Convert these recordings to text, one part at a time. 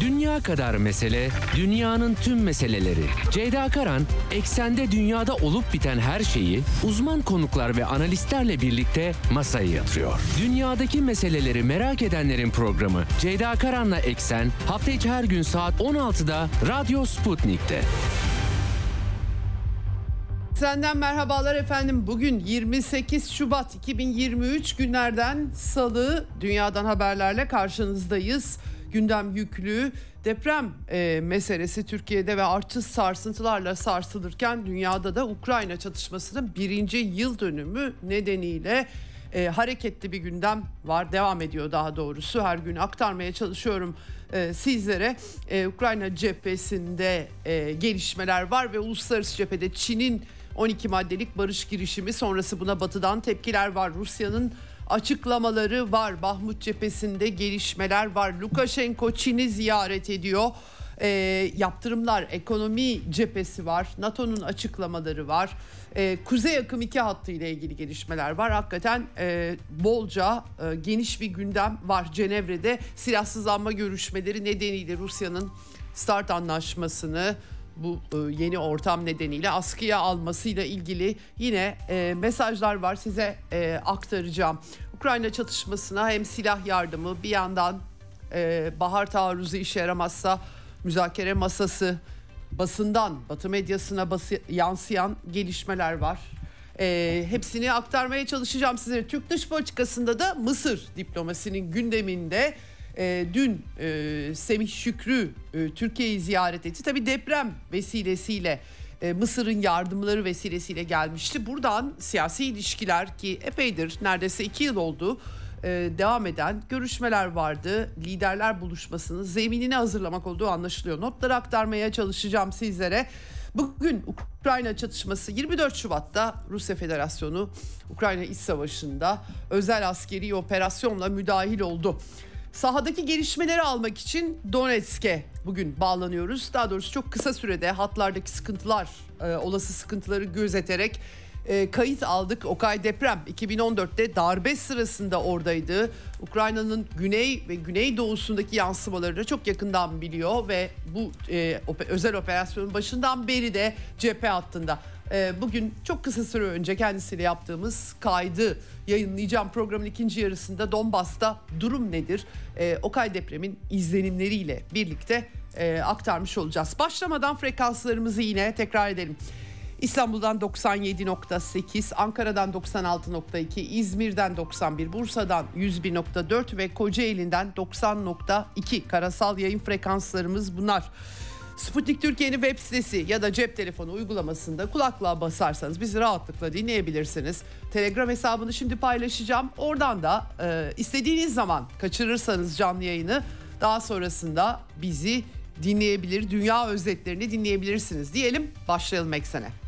Dünya kadar mesele, dünyanın tüm meseleleri. Ceyda Karan, eksende dünyada olup biten her şeyi uzman konuklar ve analistlerle birlikte masaya yatırıyor. Dünyadaki meseleleri merak edenlerin programı Ceyda Karan'la Eksen hafta içi her gün saat 16'da Radyo Sputnik'te. Senden merhabalar efendim. Bugün 28 Şubat 2023 günlerden salı dünyadan haberlerle karşınızdayız. Gündem yüklü deprem e, meselesi Türkiye'de ve artış sarsıntılarla sarsılırken dünyada da Ukrayna çatışmasının birinci yıl dönümü nedeniyle e, hareketli bir gündem var. Devam ediyor daha doğrusu. Her gün aktarmaya çalışıyorum e, sizlere. E, Ukrayna cephesinde e, gelişmeler var ve uluslararası cephede Çin'in 12 maddelik barış girişimi sonrası buna batıdan tepkiler var. Rusya'nın açıklamaları var. Bahmut cephesinde gelişmeler var. Lukashenko Çin'i ziyaret ediyor. E, yaptırımlar, ekonomi cephesi var. NATO'nun açıklamaları var. E, Kuzey akım 2 hattı ile ilgili gelişmeler var. Hakikaten e, bolca e, geniş bir gündem var. Cenevre'de silahsızlanma görüşmeleri nedeniyle Rusya'nın START anlaşmasını bu e, yeni ortam nedeniyle askıya almasıyla ilgili yine e, mesajlar var size e, aktaracağım. Ukrayna çatışmasına hem silah yardımı bir yandan bahar taarruzu işe yaramazsa müzakere masası basından batı medyasına bası, yansıyan gelişmeler var. E, hepsini aktarmaya çalışacağım sizlere. Türk dış politikasında da Mısır diplomasinin gündeminde e, dün e, Semih Şükrü e, Türkiye'yi ziyaret etti. Tabi deprem vesilesiyle e, Mısır'ın yardımları vesilesiyle gelmişti. Buradan siyasi ilişkiler ki epeydir neredeyse iki yıl oldu e, devam eden görüşmeler vardı. Liderler buluşmasının zeminini hazırlamak olduğu anlaşılıyor. Notları aktarmaya çalışacağım sizlere. Bugün Ukrayna çatışması 24 Şubat'ta Rusya Federasyonu Ukrayna İç Savaşı'nda özel askeri operasyonla müdahil oldu. Sahadaki gelişmeleri almak için Donetsk'e bugün bağlanıyoruz. Daha doğrusu çok kısa sürede hatlardaki sıkıntılar, e, olası sıkıntıları gözeterek e, kayıt aldık. Okay deprem 2014'te darbe sırasında oradaydı. Ukrayna'nın güney ve güneydoğusundaki yansımalarını çok yakından biliyor ve bu e, özel operasyonun başından beri de cephe hattında. E, bugün çok kısa süre önce kendisiyle yaptığımız kaydı yayınlayacağım programın ikinci yarısında Donbas'ta durum nedir? E, Okay depremin izlenimleriyle birlikte e, aktarmış olacağız. Başlamadan frekanslarımızı yine tekrar edelim. İstanbul'dan 97.8, Ankara'dan 96.2, İzmir'den 91, Bursa'dan 101.4 ve Kocaeli'nden 90.2 karasal yayın frekanslarımız bunlar. Sputnik Türkiye'nin web sitesi ya da cep telefonu uygulamasında kulaklığa basarsanız bizi rahatlıkla dinleyebilirsiniz. Telegram hesabını şimdi paylaşacağım. Oradan da e, istediğiniz zaman kaçırırsanız canlı yayını daha sonrasında bizi dinleyebilir, dünya özetlerini dinleyebilirsiniz diyelim. Başlayalım eksene.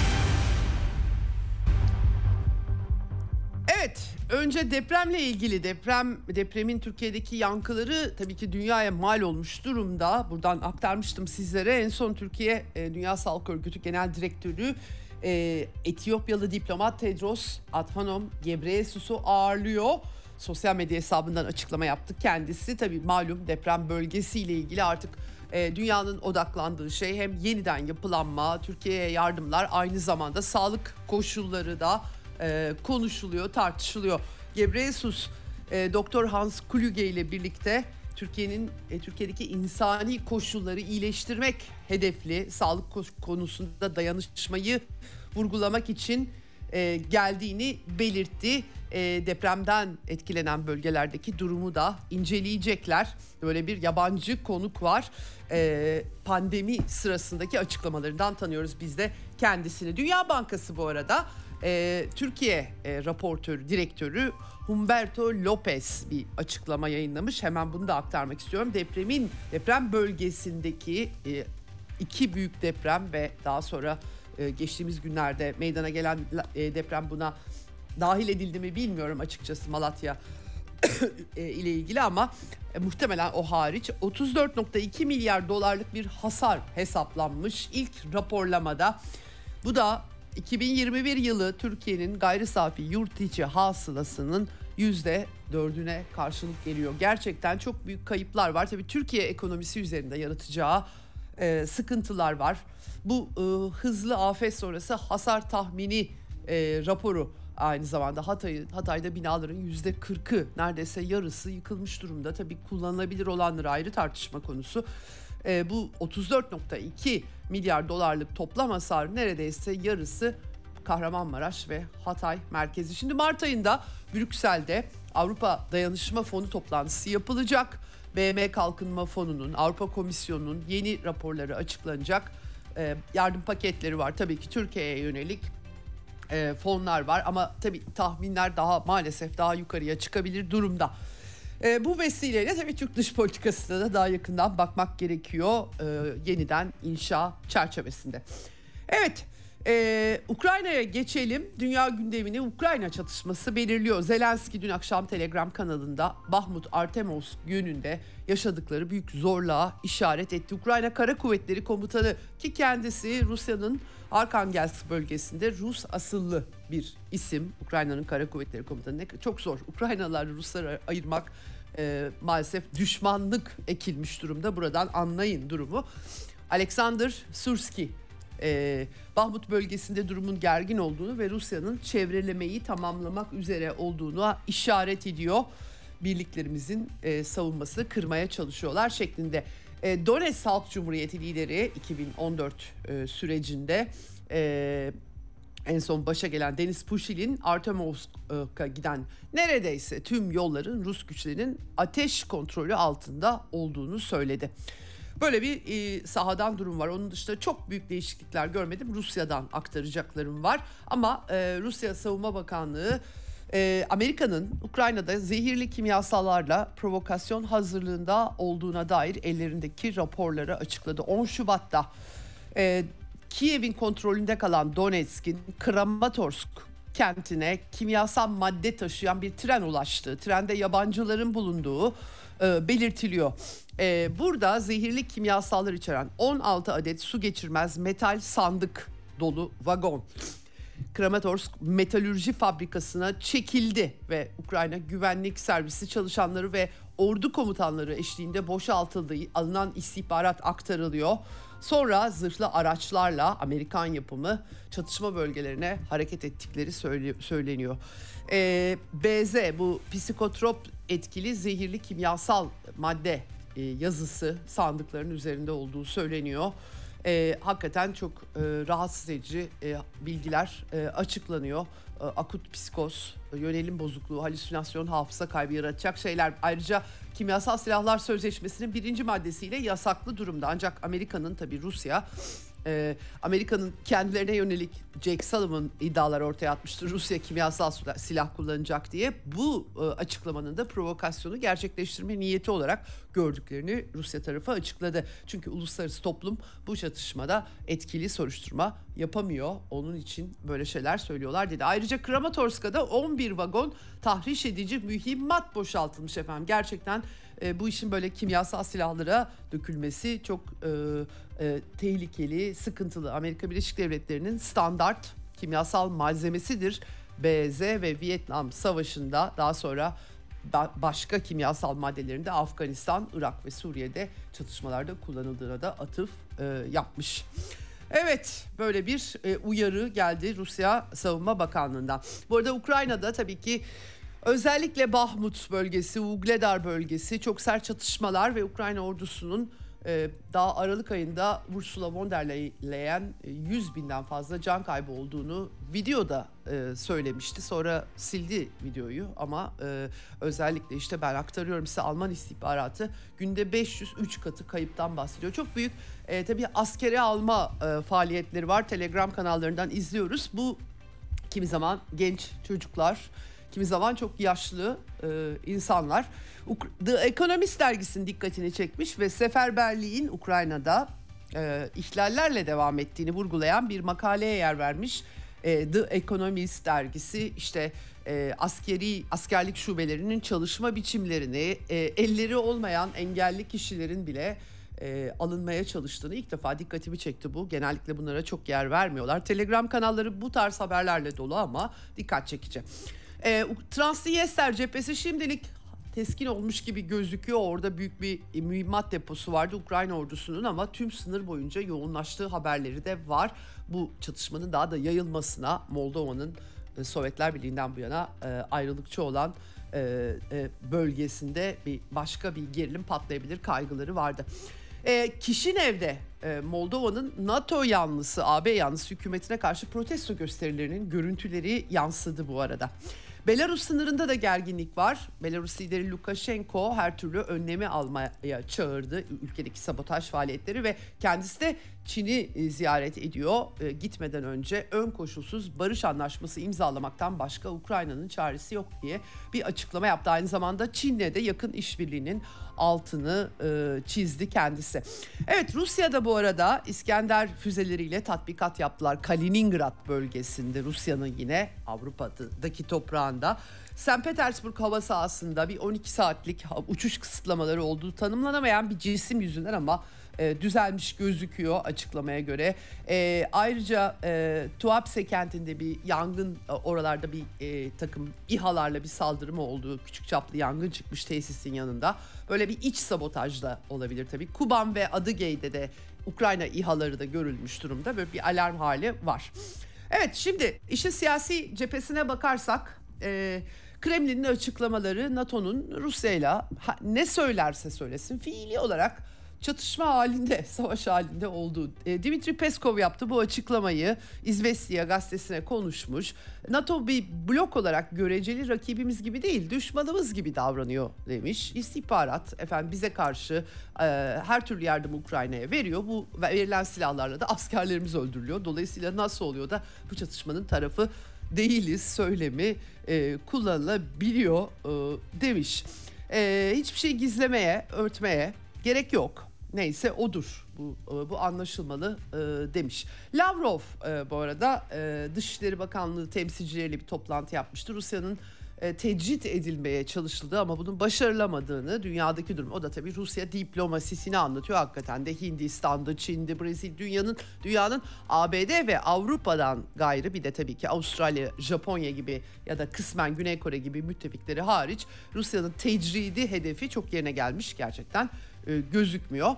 Önce depremle ilgili deprem depremin Türkiye'deki yankıları tabii ki dünyaya mal olmuş durumda. Buradan aktarmıştım sizlere. En son Türkiye e, Dünya Sağlık Örgütü Genel Direktörü e, Etiyopyalı diplomat Tedros Adhanom Ghebreyesus'u ağırlıyor. Sosyal medya hesabından açıklama yaptı kendisi. Tabii malum deprem bölgesiyle ilgili artık e, dünyanın odaklandığı şey hem yeniden yapılanma, Türkiye'ye yardımlar aynı zamanda sağlık koşulları da e, konuşuluyor, tartışılıyor. Gebreyesus e, Doktor Hans Kluge ile birlikte Türkiye'nin e, Türkiye'deki insani koşulları iyileştirmek hedefli sağlık konusunda dayanışmayı vurgulamak için geldiğini belirtti. Depremden etkilenen bölgelerdeki durumu da inceleyecekler. Böyle bir yabancı konuk var. Pandemi sırasındaki açıklamalarından tanıyoruz biz de kendisini. Dünya Bankası bu arada e, Türkiye e, raportörü, direktörü Humberto Lopez bir açıklama yayınlamış. Hemen bunu da aktarmak istiyorum. Depremin deprem bölgesindeki e, iki büyük deprem ve daha sonra e, geçtiğimiz günlerde meydana gelen e, deprem buna dahil edildi mi bilmiyorum açıkçası Malatya e, ile ilgili ama e, muhtemelen o hariç 34.2 milyar dolarlık bir hasar hesaplanmış ilk raporlamada. Bu da 2021 yılı Türkiye'nin gayri safi yurt içi hasılasının yüzde dördüne karşılık geliyor. Gerçekten çok büyük kayıplar var. Tabii Türkiye ekonomisi üzerinde yaratacağı e, sıkıntılar var. Bu e, hızlı afet sonrası hasar tahmini e, raporu aynı zamanda Hatay, Hatay'da binaların yüzde kırkı neredeyse yarısı yıkılmış durumda. Tabii kullanılabilir olanları ayrı tartışma konusu. E, bu 34.2 milyar dolarlık toplam hasar neredeyse yarısı Kahramanmaraş ve Hatay merkezi. Şimdi Mart ayında Brüksel'de Avrupa Dayanışma Fonu toplantısı yapılacak. BM Kalkınma Fonu'nun, Avrupa Komisyonu'nun yeni raporları açıklanacak. E, yardım paketleri var tabii ki Türkiye'ye yönelik e, fonlar var ama tabii tahminler daha maalesef daha yukarıya çıkabilir durumda. E, bu vesileyle tabii Türk dış politikasına da daha yakından bakmak gerekiyor e, yeniden inşa çerçevesinde. Evet ee, Ukrayna'ya geçelim. Dünya gündemini Ukrayna çatışması belirliyor. Zelenski dün akşam Telegram kanalında Bahmut Artemos gününde yaşadıkları büyük zorluğa işaret etti. Ukrayna Kara Kuvvetleri Komutanı ki kendisi Rusya'nın Arkangelsk bölgesinde Rus asıllı bir isim. Ukrayna'nın Kara Kuvvetleri Komutanı çok zor. Ukraynalılar Rusları ayırmak e, maalesef düşmanlık ekilmiş durumda. Buradan anlayın durumu. Alexander Surski e, Bahmut bölgesinde durumun gergin olduğunu ve Rusya'nın çevrelemeyi tamamlamak üzere olduğunu işaret ediyor. Birliklerimizin e, savunması kırmaya çalışıyorlar şeklinde. E, Donetsk Halk Cumhuriyeti lideri 2014 e, sürecinde e, en son başa gelen Deniz Pushilin Artemovsk'a giden neredeyse tüm yolların Rus güçlerinin ateş kontrolü altında olduğunu söyledi. Böyle bir e, sahadan durum var. Onun dışında çok büyük değişiklikler görmedim. Rusya'dan aktaracaklarım var. Ama e, Rusya Savunma Bakanlığı e, Amerika'nın Ukrayna'da zehirli kimyasallarla provokasyon hazırlığında olduğuna dair ellerindeki raporları açıkladı. 10 Şubat'ta e, Kiev'in kontrolünde kalan Donetsk'in Kramatorsk kentine kimyasal madde taşıyan bir tren ulaştı. Trende yabancıların bulunduğu e, belirtiliyor. E, burada zehirli kimyasallar içeren 16 adet su geçirmez metal sandık dolu vagon. Kramatorsk metalürji fabrikasına çekildi ve Ukrayna güvenlik servisi çalışanları ve ordu komutanları eşliğinde boşaltıldığı alınan istihbarat aktarılıyor. Sonra zırhlı araçlarla Amerikan yapımı çatışma bölgelerine hareket ettikleri söyleniyor. Ee, BZ bu psikotrop etkili zehirli kimyasal madde e, yazısı sandıkların üzerinde olduğu söyleniyor. E, hakikaten çok e, rahatsız edici e, bilgiler e, açıklanıyor. E, akut psikoz, yönelim bozukluğu, halüsinasyon, hafıza kaybı yaratacak şeyler. Ayrıca kimyasal silahlar sözleşmesinin birinci maddesiyle yasaklı durumda. Ancak Amerika'nın tabi Rusya e, Amerika'nın kendilerine yönelik Jake Sullivan iddialar ortaya atmıştı. Rusya kimyasal silah kullanacak diye. Bu e, açıklamanın da provokasyonu gerçekleştirme niyeti olarak gördüklerini Rusya tarafı açıkladı. Çünkü uluslararası toplum bu çatışmada etkili soruşturma yapamıyor. Onun için böyle şeyler söylüyorlar dedi. Ayrıca Kramatorsk'ta 11 vagon tahriş edici mühimmat boşaltılmış efendim. Gerçekten e, bu işin böyle kimyasal silahlara dökülmesi çok e, e, tehlikeli, sıkıntılı. Amerika Birleşik Devletleri'nin standart kimyasal malzemesidir. BZ ve Vietnam Savaşı'nda daha sonra başka kimyasal maddelerinde Afganistan, Irak ve Suriye'de çatışmalarda kullanıldığına da atıf e, yapmış. Evet böyle bir e, uyarı geldi Rusya Savunma Bakanlığı'ndan. Bu arada Ukrayna'da tabii ki özellikle Bahmut bölgesi, Ugledar bölgesi çok sert çatışmalar ve Ukrayna ordusunun e, daha Aralık ayında Ursula von der Leyen 100 e, binden fazla can kaybı olduğunu videoda e, söylemişti. Sonra sildi videoyu ama e, özellikle işte ben aktarıyorum size Alman istihbaratı günde 503 katı kayıptan bahsediyor. Çok büyük tabii askere alma faaliyetleri var. Telegram kanallarından izliyoruz. Bu kimi zaman genç çocuklar kimi zaman çok yaşlı e, insanlar. The Economist dergisinin dikkatini çekmiş ve seferberliğin Ukrayna'da e, ihlallerle devam ettiğini vurgulayan bir makaleye yer vermiş. E, The Economist dergisi işte e, askeri askerlik şubelerinin çalışma biçimlerini e, elleri olmayan engelli kişilerin bile e, alınmaya çalıştığını ilk defa dikkatimi çekti bu. Genellikle bunlara çok yer vermiyorlar. Telegram kanalları bu tarz haberlerle dolu ama dikkat çekici. E, Transnistria cephesi şimdilik teskin olmuş gibi gözüküyor. Orada büyük bir mühimmat deposu vardı Ukrayna ordusunun ama tüm sınır boyunca yoğunlaştığı haberleri de var. Bu çatışmanın daha da yayılmasına Moldova'nın e, Sovyetler Birliği'nden bu yana e, ayrılıkçı olan e, bölgesinde bir başka bir gerilim patlayabilir kaygıları vardı. E, Kişinev'de e, Moldova'nın NATO yanlısı, AB yanlısı hükümetine karşı protesto gösterilerinin görüntüleri yansıdı bu arada. Belarus sınırında da gerginlik var. Belarus lideri Lukashenko her türlü önlemi almaya çağırdı ülkedeki sabotaj faaliyetleri ve kendisi de Çin'i e, ziyaret ediyor. E, gitmeden önce ön koşulsuz barış anlaşması imzalamaktan başka Ukrayna'nın çaresi yok diye bir açıklama yaptı. Aynı zamanda Çin'le de yakın işbirliğinin altını e, çizdi kendisi. Evet Rusya'da bu arada İskender füzeleriyle tatbikat yaptılar. Kaliningrad bölgesinde Rusya'nın yine Avrupa'daki toprağında. St. Petersburg hava sahasında bir 12 saatlik uçuş kısıtlamaları olduğu tanımlanamayan bir cisim yüzünden ama e, düzelmiş gözüküyor açıklamaya göre. E, ayrıca e, Tuapse kentinde bir yangın e, oralarda bir e, takım İHA'larla bir saldırı mı olduğu küçük çaplı yangın çıkmış tesisin yanında. Böyle bir iç sabotaj da olabilir tabii. Kuban ve Adıgey'de de Ukrayna İHA'ları da görülmüş durumda. Böyle bir alarm hali var. Evet şimdi işin siyasi cephesine bakarsak... E, Kremlin'in açıklamaları NATO'nun Rusya'yla ne söylerse söylesin fiili olarak çatışma halinde, savaş halinde olduğu. E, Dimitri Peskov yaptı bu açıklamayı. İzvestiya gazetesine konuşmuş. NATO bir blok olarak göreceli rakibimiz gibi değil, düşmanımız gibi davranıyor demiş. İstihbarat efendim bize karşı e, her türlü yardım Ukrayna'ya veriyor. Bu verilen silahlarla da askerlerimiz öldürülüyor. Dolayısıyla nasıl oluyor da bu çatışmanın tarafı değiliz söylemi e, kullanılabiliyor e, demiş. E, hiçbir şey gizlemeye, örtmeye gerek yok neyse odur. Bu e, bu anlaşılmalı e, demiş. Lavrov e, bu arada e, Dışişleri Bakanlığı temsilcileriyle bir toplantı yapmıştı. Rusya'nın e, tecrit edilmeye çalışıldı ama bunun başarılamadığını dünyadaki durum. O da tabii Rusya diplomasisini anlatıyor. Hakikaten de Hindistan'da, Çin'de, Brezilya dünyanın dünyanın ABD ve Avrupa'dan gayrı bir de tabii ki Avustralya, Japonya gibi ya da kısmen Güney Kore gibi müttefikleri hariç Rusya'nın tecridi hedefi çok yerine gelmiş gerçekten e, gözükmüyor.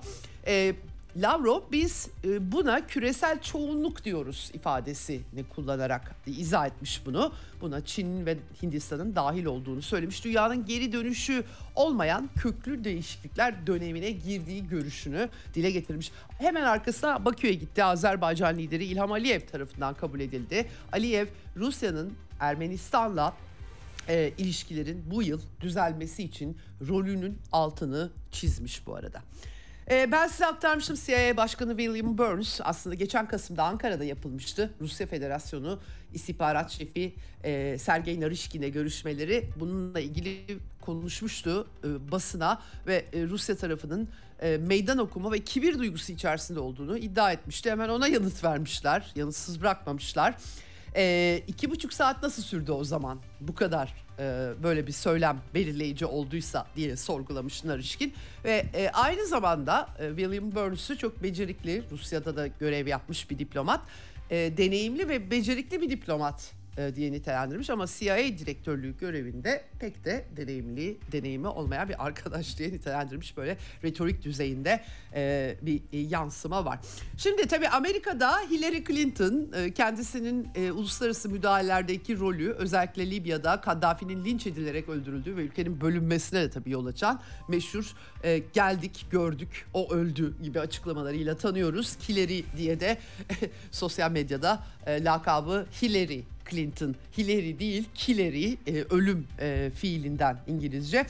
E, Lavrov biz e, buna küresel çoğunluk diyoruz ifadesini kullanarak izah etmiş bunu. Buna Çin ve Hindistan'ın dahil olduğunu söylemiş. Dünyanın geri dönüşü olmayan köklü değişiklikler dönemine girdiği görüşünü dile getirmiş. Hemen arkasına Bakü'ye gitti. Azerbaycan lideri İlham Aliyev tarafından kabul edildi. Aliyev Rusya'nın Ermenistan'la e, ilişkilerin bu yıl düzelmesi için rolünün altını çizmiş bu arada. E, ben size aktarmıştım CIA Başkanı William Burns aslında geçen Kasım'da Ankara'da yapılmıştı. Rusya Federasyonu İstihbarat Şefi e, Sergey Narishkin'e görüşmeleri bununla ilgili konuşmuştu e, basına ve e, Rusya tarafının meydan okuma ve kibir duygusu içerisinde olduğunu iddia etmişti. Hemen ona yanıt vermişler, yanıtsız bırakmamışlar. E, iki buçuk saat nasıl sürdü o zaman bu kadar e, böyle bir söylem belirleyici olduysa diye sorgulamış Narişkin. Ve e, aynı zamanda e, William Burns'ü çok becerikli Rusya'da da görev yapmış bir diplomat. E, deneyimli ve becerikli bir diplomat diye nitelendirmiş ama CIA direktörlüğü görevinde pek de deneyimli, deneyimi olmayan bir arkadaş diye nitelendirmiş böyle retorik düzeyinde e, bir e, yansıma var. Şimdi tabii Amerika'da Hillary Clinton e, kendisinin e, uluslararası müdahalelerdeki rolü özellikle Libya'da Kaddafi'nin linç edilerek öldürüldüğü ve ülkenin bölünmesine de tabii yol açan meşhur e, geldik gördük o öldü gibi açıklamalarıyla tanıyoruz. Hillary diye de sosyal medyada e, lakabı Hillary Clinton. Hillary değil, Hillary e, ölüm e, fiilinden İngilizce.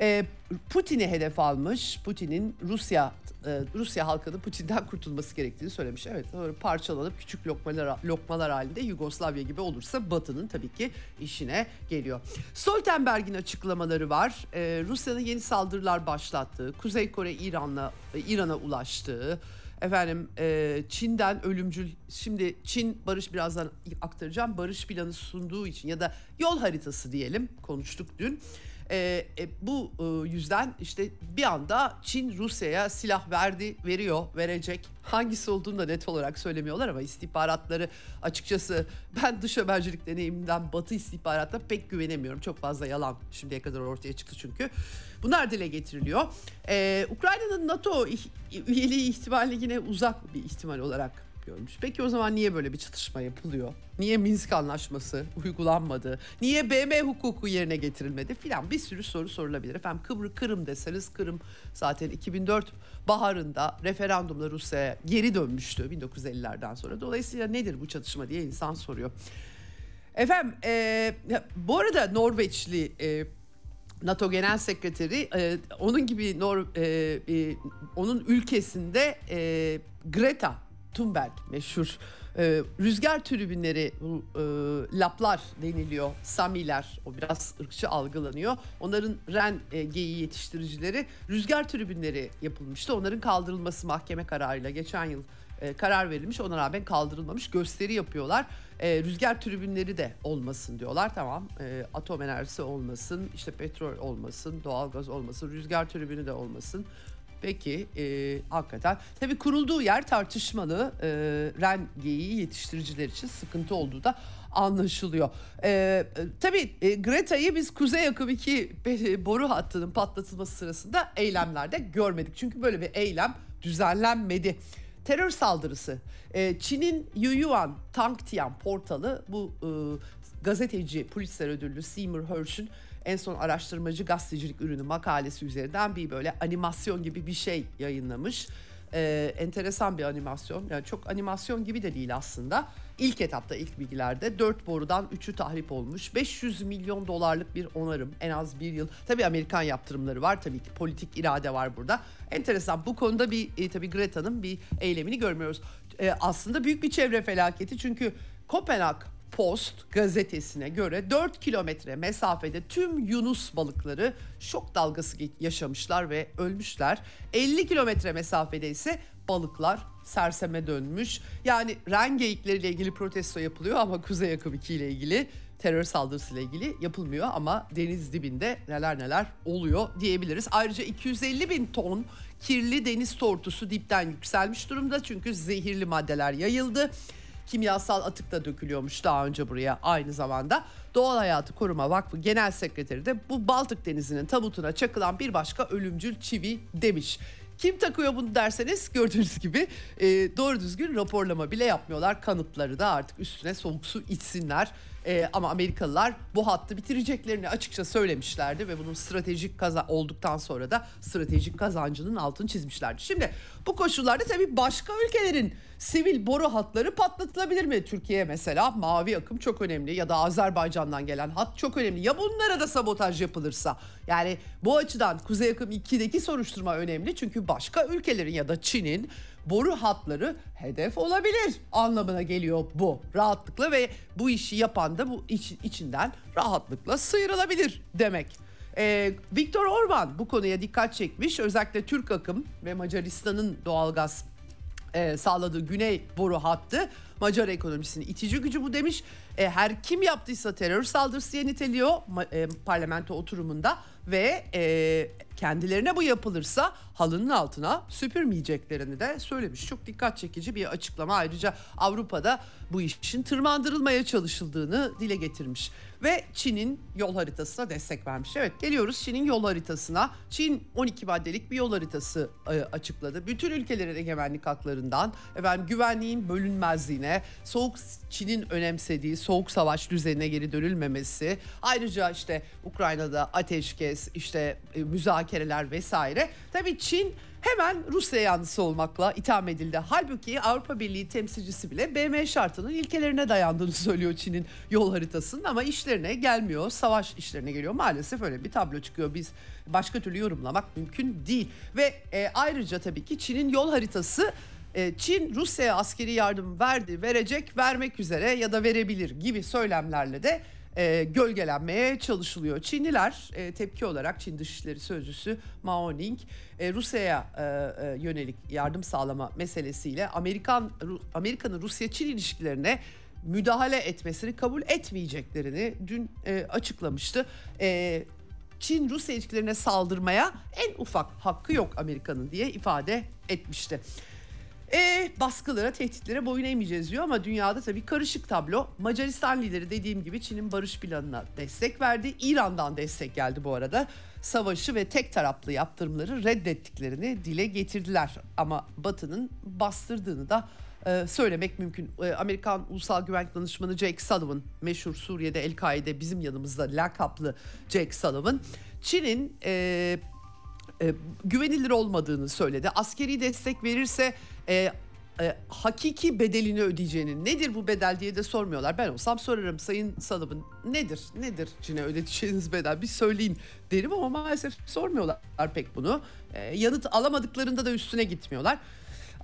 E, Putin'i hedef almış. Putin'in Rusya e, Rusya halkının Putin'den kurtulması gerektiğini söylemiş. Evet parçalanıp küçük lokmalar lokmalar halinde Yugoslavya gibi olursa Batı'nın tabii ki işine geliyor. Stoltenberg'in açıklamaları var. E, Rusya'nın yeni saldırılar başlattığı, Kuzey Kore İran'la İran'a ulaştığı, Efendim e, Çin'den ölümcül şimdi Çin barış birazdan aktaracağım barış planı sunduğu için ya da yol haritası diyelim konuştuk dün. E, e, bu e, yüzden işte bir anda Çin Rusya'ya silah verdi, veriyor, verecek. Hangisi olduğunu da net olarak söylemiyorlar ama istihbaratları açıkçası ben dış habercilik deneyimimden Batı istihbaratına pek güvenemiyorum. Çok fazla yalan şimdiye kadar ortaya çıktı çünkü. Bunlar dile getiriliyor. Ee, Ukrayna'nın NATO üyeliği ihtimali yine uzak bir ihtimal olarak görmüş. Peki o zaman niye böyle bir çatışma yapılıyor? Niye Minsk anlaşması uygulanmadı? Niye BM hukuku yerine getirilmedi filan bir sürü soru sorulabilir. Efendim Kıbrı Kırım deseniz Kırım zaten 2004 baharında referandumla Rusya'ya geri dönmüştü 1950'lerden sonra. Dolayısıyla nedir bu çatışma diye insan soruyor. Efendim e, bu arada Norveçli e, NATO Genel Sekreteri e, onun gibi Nor, e, e, onun ülkesinde e, Greta Thunberg meşhur. E, rüzgar tribünleri e, laplar deniliyor samiler o biraz ırkçı algılanıyor. Onların ren e, geyiği yetiştiricileri rüzgar tribünleri yapılmıştı. Onların kaldırılması mahkeme kararıyla geçen yıl e, karar verilmiş. Ona rağmen kaldırılmamış gösteri yapıyorlar. E, rüzgar tribünleri de olmasın diyorlar. Tamam e, atom enerjisi olmasın işte petrol olmasın doğalgaz olmasın rüzgar tribünü de olmasın Peki e, hakikaten tabii kurulduğu yer tartışmalı e, ren geyiği yetiştiriciler için sıkıntı olduğu da anlaşılıyor. E, tabii e, Greta'yı biz Kuzey Akım 2 boru hattının patlatılması sırasında eylemlerde görmedik. Çünkü böyle bir eylem düzenlenmedi. Terör saldırısı. E, Çin'in Yuyuan Tangtian portalı bu e, gazeteci Pulitzer ödüllü Seymour Hersh'ün en son araştırmacı gazetecilik ürünü makalesi üzerinden bir böyle animasyon gibi bir şey yayınlamış. Ee, enteresan bir animasyon. Yani çok animasyon gibi de değil aslında. İlk etapta ilk bilgilerde 4 borudan 3'ü tahrip olmuş. 500 milyon dolarlık bir onarım en az bir yıl. Tabii Amerikan yaptırımları var tabii ki politik irade var burada. Enteresan bu konuda bir e, tabii Greta'nın bir eylemini görmüyoruz. E, aslında büyük bir çevre felaketi çünkü Kopenhag Post gazetesine göre 4 kilometre mesafede tüm yunus balıkları şok dalgası yaşamışlar ve ölmüşler. 50 kilometre mesafede ise balıklar serseme dönmüş. Yani ren geyikleriyle ilgili protesto yapılıyor ama Kuzey Akım 2 ile ilgili terör saldırısıyla ilgili yapılmıyor ama deniz dibinde neler neler oluyor diyebiliriz. Ayrıca 250 bin ton kirli deniz tortusu dipten yükselmiş durumda çünkü zehirli maddeler yayıldı kimyasal atık da dökülüyormuş daha önce buraya aynı zamanda. Doğal Hayatı Koruma Vakfı Genel Sekreteri de bu Baltık Denizi'nin tabutuna çakılan bir başka ölümcül çivi demiş. Kim takıyor bunu derseniz gördüğünüz gibi e, doğru düzgün raporlama bile yapmıyorlar. Kanıtları da artık üstüne soğuk su içsinler. E, ama Amerikalılar bu hattı bitireceklerini açıkça söylemişlerdi ve bunun stratejik kaza olduktan sonra da stratejik kazancının altını çizmişlerdi. Şimdi bu koşullarda tabii başka ülkelerin sivil boru hatları patlatılabilir mi? Türkiye mesela mavi akım çok önemli ya da Azerbaycan'dan gelen hat çok önemli. Ya bunlara da sabotaj yapılırsa yani bu açıdan Kuzey Akım 2'deki soruşturma önemli çünkü başka ülkelerin ya da Çin'in boru hatları hedef olabilir anlamına geliyor bu rahatlıkla ve bu işi yapan da bu iç, içinden rahatlıkla sıyrılabilir demek. Ee, Viktor Orban bu konuya dikkat çekmiş. Özellikle Türk akım ve Macaristan'ın doğalgaz e, sağladığı güney boru hattı Macar ekonomisinin itici gücü bu demiş. E, her kim yaptıysa terör saldırısı diye niteliyor e, parlamento oturumunda ve e, kendilerine bu yapılırsa halının altına süpürmeyeceklerini de söylemiş. Çok dikkat çekici bir açıklama. Ayrıca Avrupa'da bu işin tırmandırılmaya çalışıldığını dile getirmiş. Ve Çin'in yol haritasına destek vermiş. Evet geliyoruz Çin'in yol haritasına. Çin 12 maddelik bir yol haritası e, açıkladı. Bütün ülkelerin egemenlik haklarından efendim güvenliğin bölünmezliğine, soğuk Çin'in önemsediği soğuk savaş düzenine geri dönülmemesi, ayrıca işte Ukrayna'da ateşkes, işte e, müzakereler vesaire. Tabii Çin hemen Rusya yanlısı olmakla itham edildi. Halbuki Avrupa Birliği temsilcisi bile BM şartının ilkelerine dayandığını söylüyor Çin'in yol haritasının ama işlerine gelmiyor. Savaş işlerine geliyor. Maalesef öyle bir tablo çıkıyor. Biz başka türlü yorumlamak mümkün değil. Ve e, ayrıca tabii ki Çin'in yol haritası e, Çin Rusya'ya askeri yardım verdi, verecek, vermek üzere ya da verebilir gibi söylemlerle de e, gölgelenmeye çalışılıyor. Çinliler e, tepki olarak Çin Dışişleri Sözcüsü Mao Ning e, Rusya'ya e, e, yönelik yardım sağlama meselesiyle Amerikan Amerika'nın Rusya-Çin ilişkilerine müdahale etmesini kabul etmeyeceklerini dün e, açıklamıştı. E, Çin Rusya ilişkilerine saldırmaya en ufak hakkı yok Amerika'nın diye ifade etmişti. E, baskılara, tehditlere boyun eğmeyeceğiz diyor ama dünyada tabii karışık tablo. Macaristan lideri dediğim gibi Çin'in barış planına destek verdi. İran'dan destek geldi bu arada. Savaşı ve tek taraflı yaptırımları reddettiklerini dile getirdiler. Ama Batı'nın bastırdığını da e, söylemek mümkün. E, Amerikan Ulusal Güvenlik Danışmanı Jake Sullivan, meşhur Suriye'de El-Kaide bizim yanımızda lakaplı Jake Sullivan, Çin'in e, e, güvenilir olmadığını söyledi. Askeri destek verirse e, e, hakiki bedelini ödeyeceğini nedir bu bedel diye de sormuyorlar. Ben olsam sorarım Sayın Salıbın nedir nedir Çin'e ödeteceğiniz bedel bir söyleyin derim ama maalesef sormuyorlar pek bunu. E, yanıt alamadıklarında da üstüne gitmiyorlar.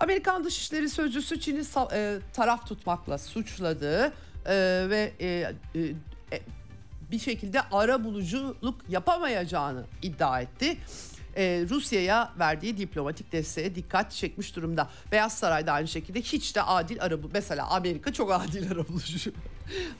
Amerikan Dışişleri Sözcüsü Çin'i e, taraf tutmakla suçladı e, ve e, e, e, bir şekilde ara buluculuk yapamayacağını iddia etti e, Rusya'ya verdiği diplomatik desteğe dikkat çekmiş durumda. Beyaz Saray'da aynı şekilde hiç de adil arabulucu. Mesela Amerika çok adil arabulucu.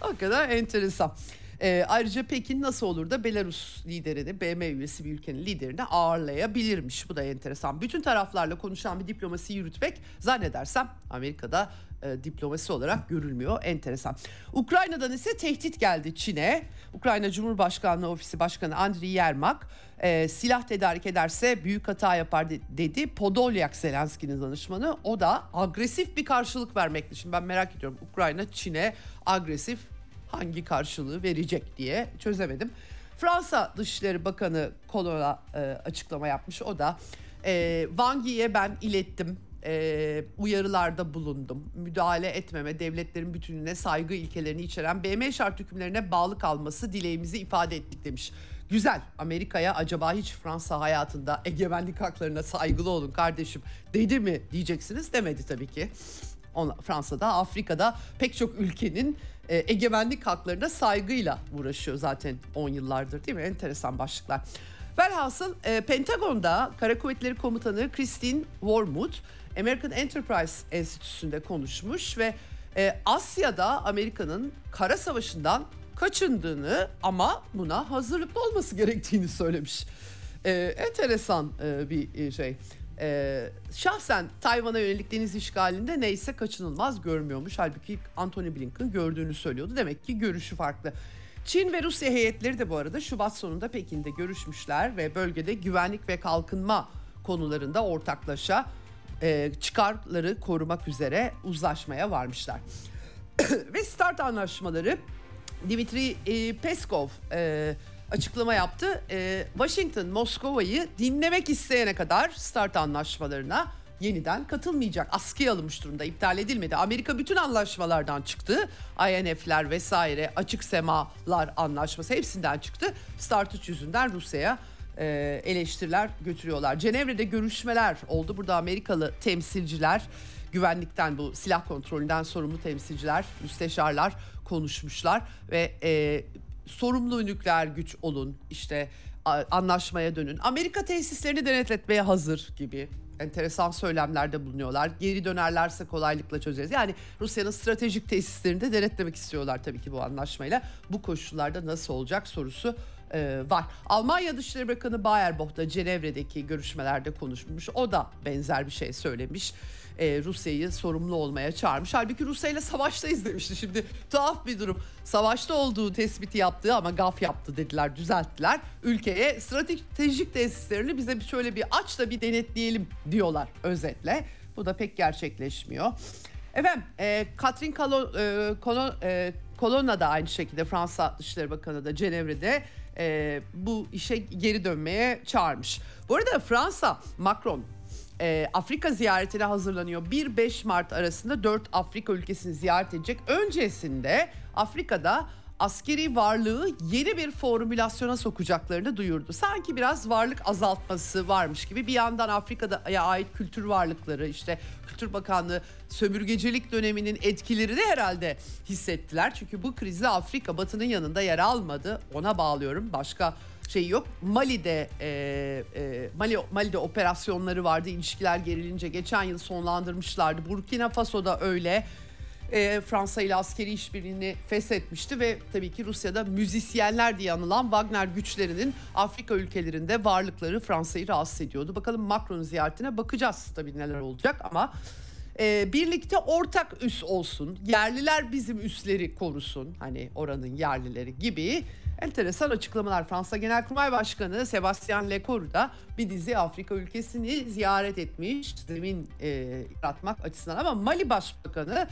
Hakikaten enteresan. E, ayrıca Pekin nasıl olur da Belarus liderini, BM üyesi bir ülkenin liderini ağırlayabilirmiş. Bu da enteresan. Bütün taraflarla konuşan bir diplomasi yürütmek zannedersem Amerika'da e, diplomasi olarak görülmüyor. Enteresan. Ukrayna'dan ise tehdit geldi Çin'e. Ukrayna Cumhurbaşkanlığı Ofisi Başkanı Andriy Yermak e, silah tedarik ederse büyük hata yapar dedi. Podolyak Zelenski'nin danışmanı. O da agresif bir karşılık vermekti. Şimdi ben merak ediyorum Ukrayna Çin'e agresif hangi karşılığı verecek diye çözemedim. Fransa Dışişleri Bakanı Kolon'a e, açıklama yapmış. O da e, Wang Yi'ye ben ilettim e, uyarılarda bulundum. Müdahale etmeme, devletlerin bütününe saygı ilkelerini içeren BM şart hükümlerine bağlı kalması dileğimizi ifade ettik demiş. Güzel. Amerika'ya acaba hiç Fransa hayatında egemenlik haklarına saygılı olun kardeşim dedi mi diyeceksiniz demedi tabii ki. Ona, Fransa'da, Afrika'da pek çok ülkenin e, egemenlik haklarına saygıyla uğraşıyor zaten 10 yıllardır değil mi? Enteresan başlıklar. Velhasıl e, Pentagon'da Kara Kuvvetleri Komutanı Christine Wormuth American Enterprise Enstitüsü'nde konuşmuş ve e, Asya'da Amerika'nın kara savaşından kaçındığını ama buna hazırlıklı olması gerektiğini söylemiş. E, enteresan e, bir e, şey. E, şahsen Tayvan'a yönelik deniz işgalinde neyse kaçınılmaz görmüyormuş. Halbuki Anthony Blinken gördüğünü söylüyordu. Demek ki görüşü farklı. Çin ve Rusya heyetleri de bu arada Şubat sonunda Pekin'de görüşmüşler ve bölgede güvenlik ve kalkınma konularında ortaklaşa e, çıkarları korumak üzere uzlaşmaya varmışlar. Ve start anlaşmaları Dimitri e, Peskov e, açıklama yaptı. E, Washington Moskova'yı dinlemek isteyene kadar start anlaşmalarına yeniden katılmayacak. Askıya alınmış durumda iptal edilmedi. Amerika bütün anlaşmalardan çıktı. INF'ler vesaire açık semalar anlaşması hepsinden çıktı. Start 3 yüzünden Rusya'ya e, eleştiriler götürüyorlar. Cenevre'de görüşmeler oldu. Burada Amerikalı temsilciler güvenlikten bu silah kontrolünden sorumlu temsilciler, müsteşarlar konuşmuşlar ve e, sorumlu nükleer güç olun işte anlaşmaya dönün. Amerika tesislerini denetletmeye hazır gibi enteresan söylemlerde bulunuyorlar. Geri dönerlerse kolaylıkla çözeriz. Yani Rusya'nın stratejik tesislerini de denetlemek istiyorlar tabii ki bu anlaşmayla. Bu koşullarda nasıl olacak sorusu e, var. Almanya Dışişleri Bakanı Baerbock da Cenevre'deki görüşmelerde konuşmuş. O da benzer bir şey söylemiş. E, Rusya'yı sorumlu olmaya çağırmış. Halbuki Rusya ile savaştayız demişti. Şimdi tuhaf bir durum. Savaşta olduğu tespiti yaptı ama gaf yaptı dediler, düzelttiler. Ülkeye stratejik tesislerini bize şöyle bir aç da bir denetleyelim diyorlar özetle. Bu da pek gerçekleşmiyor. Efendim, e, Catherine Colon, e, e, Colonna da aynı şekilde Fransa Dışişleri Bakanı da Cenevre'de e, bu işe geri dönmeye çağırmış. Bu arada Fransa Macron e, Afrika ziyaretine hazırlanıyor. 1-5 Mart arasında 4 Afrika ülkesini ziyaret edecek. Öncesinde Afrika'da askeri varlığı yeni bir formülasyona sokacaklarını duyurdu. Sanki biraz varlık azaltması varmış gibi bir yandan Afrika'da ait kültür varlıkları işte Kültür Bakanlığı sömürgecilik döneminin etkilerini herhalde hissettiler. Çünkü bu krizde Afrika Batı'nın yanında yer almadı. Ona bağlıyorum. Başka şey yok. Mali'de e, e, Mali Mali'de operasyonları vardı. İlişkiler gerilince geçen yıl sonlandırmışlardı. Burkina Faso'da öyle. E, Fransa ile askeri işbirliğini feshetmişti ve tabii ki Rusya'da müzisyenler diye anılan Wagner güçlerinin Afrika ülkelerinde varlıkları Fransa'yı rahatsız ediyordu. Bakalım Macron ziyaretine bakacağız tabii neler olacak ama e, birlikte ortak üs olsun. Yerliler bizim üsleri korusun. Hani oranın yerlileri gibi enteresan açıklamalar. Fransa Genelkurmay Başkanı Sebastian Lecour da bir dizi Afrika ülkesini ziyaret etmiş. Zemin e, yaratmak açısından ama Mali Başbakanı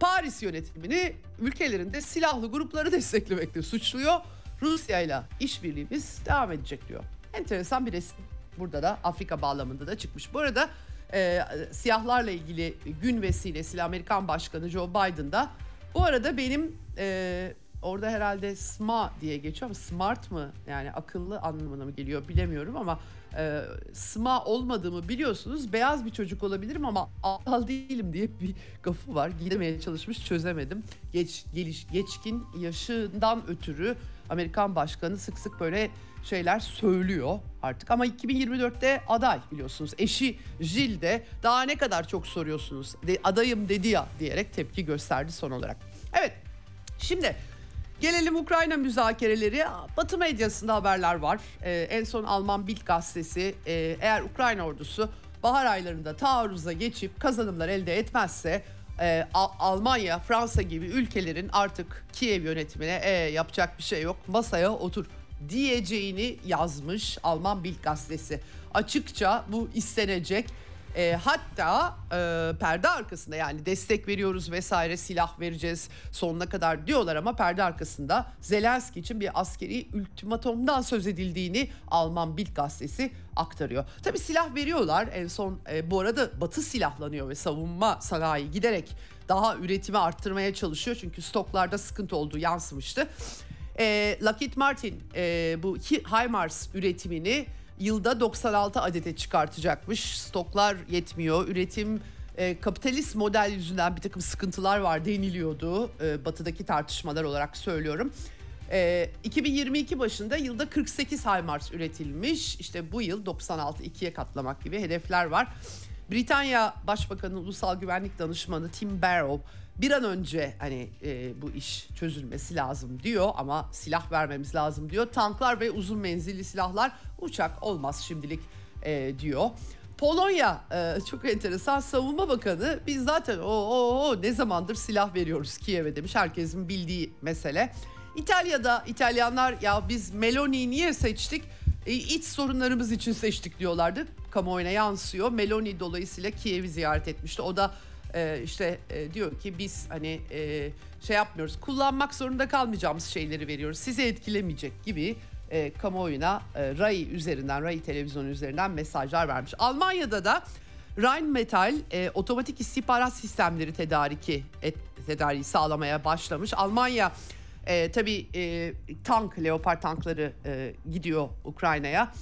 Paris yönetimini ülkelerinde silahlı grupları desteklemekle suçluyor. Rusya ile işbirliğimiz devam edecek diyor. Enteresan bir resim. Burada da Afrika bağlamında da çıkmış. Bu arada e, siyahlarla ilgili gün vesilesiyle Amerikan Başkanı Joe Biden da bu arada benim e, orada herhalde SMA diye geçiyor ama smart mı yani akıllı anlamına mı geliyor bilemiyorum ama e, SMA olmadığımı biliyorsunuz. Beyaz bir çocuk olabilirim ama aptal değilim diye bir gafı var. Gidemeye çalışmış çözemedim. Geç, geliş, geçkin yaşından ötürü Amerikan başkanı sık sık böyle şeyler söylüyor artık. Ama 2024'te aday biliyorsunuz. Eşi Jill de daha ne kadar çok soruyorsunuz. De, adayım dedi ya diyerek tepki gösterdi son olarak. Evet şimdi Gelelim Ukrayna müzakereleri. Batı medyasında haberler var. Ee, en son Alman Bild gazetesi e, eğer Ukrayna ordusu bahar aylarında taarruza geçip kazanımlar elde etmezse e, Almanya, Fransa gibi ülkelerin artık Kiev yönetimine e, yapacak bir şey yok masaya otur diyeceğini yazmış Alman Bild gazetesi. Açıkça bu istenecek e, hatta e, perde arkasında yani destek veriyoruz vesaire silah vereceğiz sonuna kadar diyorlar ama perde arkasında Zelenski için bir askeri ultimatomdan söz edildiğini Alman Bild gazetesi aktarıyor. Tabi silah veriyorlar en son e, bu arada Batı silahlanıyor ve savunma sanayi giderek daha üretimi arttırmaya çalışıyor çünkü stoklarda sıkıntı olduğu yansımıştı. E, Lockheed Martin e, bu HIMARS üretimini yılda 96 adete çıkartacakmış. Stoklar yetmiyor. Üretim e, kapitalist model yüzünden bir takım sıkıntılar var deniliyordu. E, batıdaki tartışmalar olarak söylüyorum. E, 2022 başında yılda 48 HIMARS üretilmiş. İşte bu yıl 96 ikiye katlamak gibi hedefler var. Britanya Başbakanı Ulusal Güvenlik Danışmanı Tim Barrow bir an önce hani e, bu iş çözülmesi lazım diyor ama silah vermemiz lazım diyor. Tanklar ve uzun menzilli silahlar uçak olmaz şimdilik e, diyor. Polonya e, çok enteresan savunma bakanı biz zaten o, o, o ne zamandır silah veriyoruz Kiev'e demiş herkesin bildiği mesele. İtalya'da İtalyanlar ya biz Meloni'yi niye seçtik? E, iç sorunlarımız için seçtik diyorlardı. Kamuoyuna yansıyor. Meloni dolayısıyla Kiev'i ziyaret etmişti. O da e, işte e, diyor ki biz hani e, şey yapmıyoruz kullanmak zorunda kalmayacağımız şeyleri veriyoruz sizi etkilemeyecek gibi e, kamuoyuna e, RAI üzerinden RAI televizyon üzerinden mesajlar vermiş. Almanya'da da Rheinmetall e, otomatik istihbarat sistemleri tedariki et, tedariği sağlamaya başlamış. Almanya e, tabii e, tank, Leopard tankları e, gidiyor Ukrayna'ya.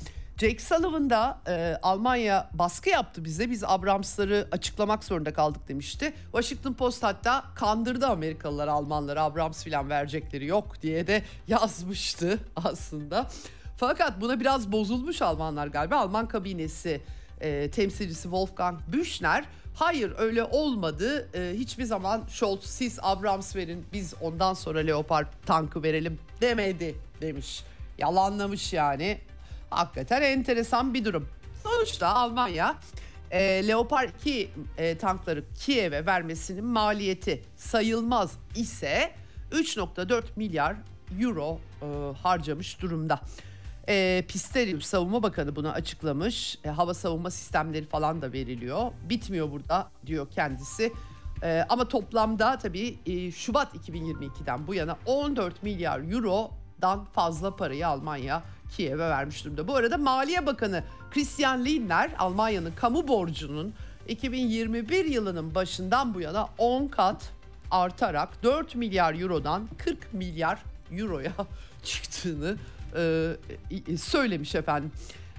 Jake Sullivan da e, Almanya baskı yaptı bize. Biz Abrams'ları açıklamak zorunda kaldık demişti. Washington Post hatta kandırdı Amerikalılar Almanları Abrams filan verecekleri yok diye de yazmıştı aslında. Fakat buna biraz bozulmuş Almanlar galiba. Alman kabinesi e, temsilcisi Wolfgang Büchner hayır öyle olmadı. E, hiçbir zaman Scholz siz Abrams verin biz ondan sonra Leopard tankı verelim demedi demiş. Yalanlamış yani. Hakikaten enteresan bir durum. Sonuçta Almanya e, Leopard 2 e, tankları Kiev'e vermesinin maliyeti sayılmaz ise 3.4 milyar euro e, harcamış durumda. E, Pistorius Savunma Bakanı bunu açıklamış. E, hava savunma sistemleri falan da veriliyor. Bitmiyor burada diyor kendisi. E, ama toplamda tabii e, Şubat 2022'den bu yana 14 milyar eurodan fazla parayı Almanya Kiev'e vermiş durumda. Bu arada Maliye Bakanı Christian Lindner Almanya'nın kamu borcunun 2021 yılının başından bu yana 10 kat artarak 4 milyar eurodan 40 milyar euroya çıktığını e, söylemiş efendim.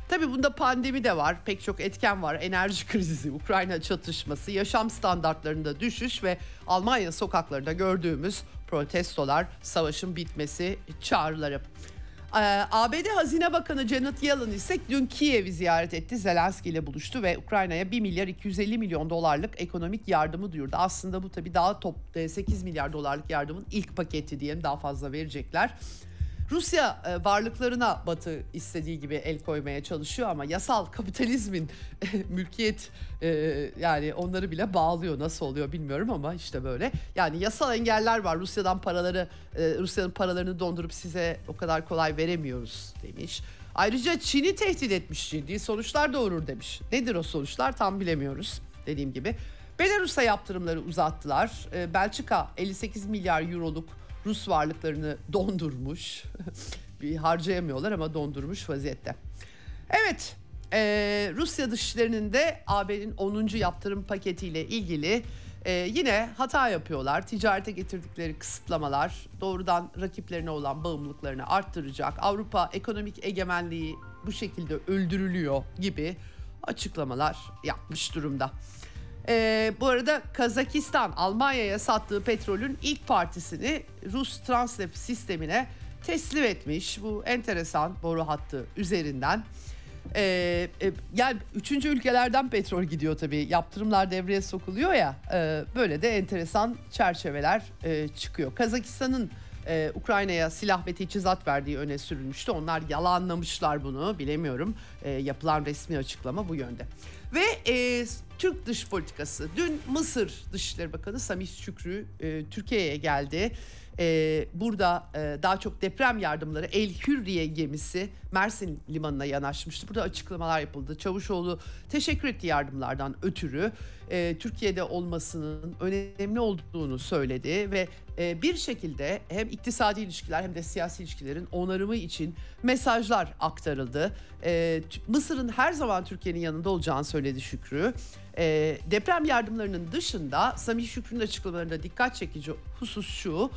Tabii bunda pandemi de var, pek çok etken var. Enerji krizi, Ukrayna çatışması, yaşam standartlarında düşüş ve Almanya sokaklarında gördüğümüz protestolar, savaşın bitmesi çağrıları. Ee, ABD Hazine Bakanı Janet Yellen ise dün Kiev'i ziyaret etti. Zelenski ile buluştu ve Ukrayna'ya 1 milyar 250 milyon dolarlık ekonomik yardımı duyurdu. Aslında bu tabii daha top 8 milyar dolarlık yardımın ilk paketi diyelim daha fazla verecekler. Rusya e, varlıklarına Batı istediği gibi el koymaya çalışıyor ama yasal kapitalizmin mülkiyet e, yani onları bile bağlıyor. Nasıl oluyor bilmiyorum ama işte böyle. Yani yasal engeller var. Rusya'dan paraları e, Rusya'nın paralarını dondurup size o kadar kolay veremiyoruz demiş. Ayrıca Çin'i tehdit etmiş ciddi sonuçlar doğurur demiş. Nedir o sonuçlar tam bilemiyoruz dediğim gibi. Belarus'a yaptırımları uzattılar. Belçika 58 milyar euroluk Rus varlıklarını dondurmuş. bir harcayamıyorlar ama dondurmuş vaziyette. Evet, e, Rusya dışişlerinin de AB'nin 10. yaptırım paketiyle ilgili e, yine hata yapıyorlar. Ticarete getirdikleri kısıtlamalar doğrudan rakiplerine olan bağımlılıklarını arttıracak. Avrupa ekonomik egemenliği bu şekilde öldürülüyor gibi açıklamalar yapmış durumda. Ee, bu arada Kazakistan Almanya'ya sattığı petrolün ilk partisini Rus Translep sistemine teslim etmiş. Bu enteresan boru hattı üzerinden. Ee, e, yani üçüncü ülkelerden petrol gidiyor tabii. Yaptırımlar devreye sokuluyor ya. E, böyle de enteresan çerçeveler e, çıkıyor. Kazakistan'ın e, Ukrayna'ya silah ve teçhizat verdiği öne sürülmüştü. Onlar yalanlamışlar bunu bilemiyorum. E, yapılan resmi açıklama bu yönde. Ve e, Türk dış politikası. Dün Mısır Dışişleri Bakanı Samih Şükrü e, Türkiye'ye geldi. E, burada e, daha çok deprem yardımları El Hürriye gemisi Mersin limanına yanaşmıştı. Burada açıklamalar yapıldı. Çavuşoğlu teşekkür etti yardımlardan ötürü. E, Türkiye'de olmasının önemli olduğunu söyledi ve e, bir şekilde hem iktisadi ilişkiler hem de siyasi ilişkilerin onarımı için mesajlar aktarıldı. E, Mısır'ın her zaman Türkiye'nin yanında olacağını söyledi Şükrü. E, deprem yardımlarının dışında Samih Şükrü'nün açıklamalarında dikkat çekici husus şu.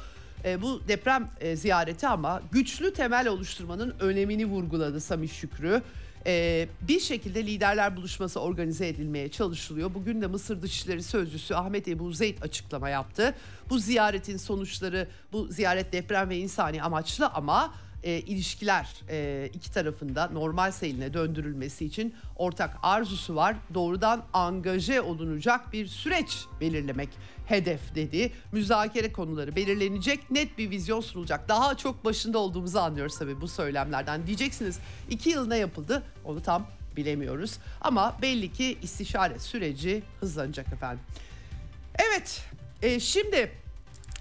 E, bu deprem e, ziyareti ama güçlü temel oluşturmanın önemini vurguladı Samih Şükrü. E, bir şekilde liderler buluşması organize edilmeye çalışılıyor. Bugün de Mısır Dışişleri Sözcüsü Ahmet Ebu Zeyd açıklama yaptı. Bu ziyaretin sonuçları, bu ziyaret deprem ve insani amaçlı ama e, ilişkiler e, iki tarafında normal seyline döndürülmesi için ortak arzusu var. Doğrudan angaje olunacak bir süreç belirlemek hedef dedi. Müzakere konuları belirlenecek, net bir vizyon sunulacak. Daha çok başında olduğumuzu anlıyoruz tabii bu söylemlerden. Diyeceksiniz iki yıl ne yapıldı onu tam bilemiyoruz. Ama belli ki istişare süreci hızlanacak efendim. Evet e, şimdi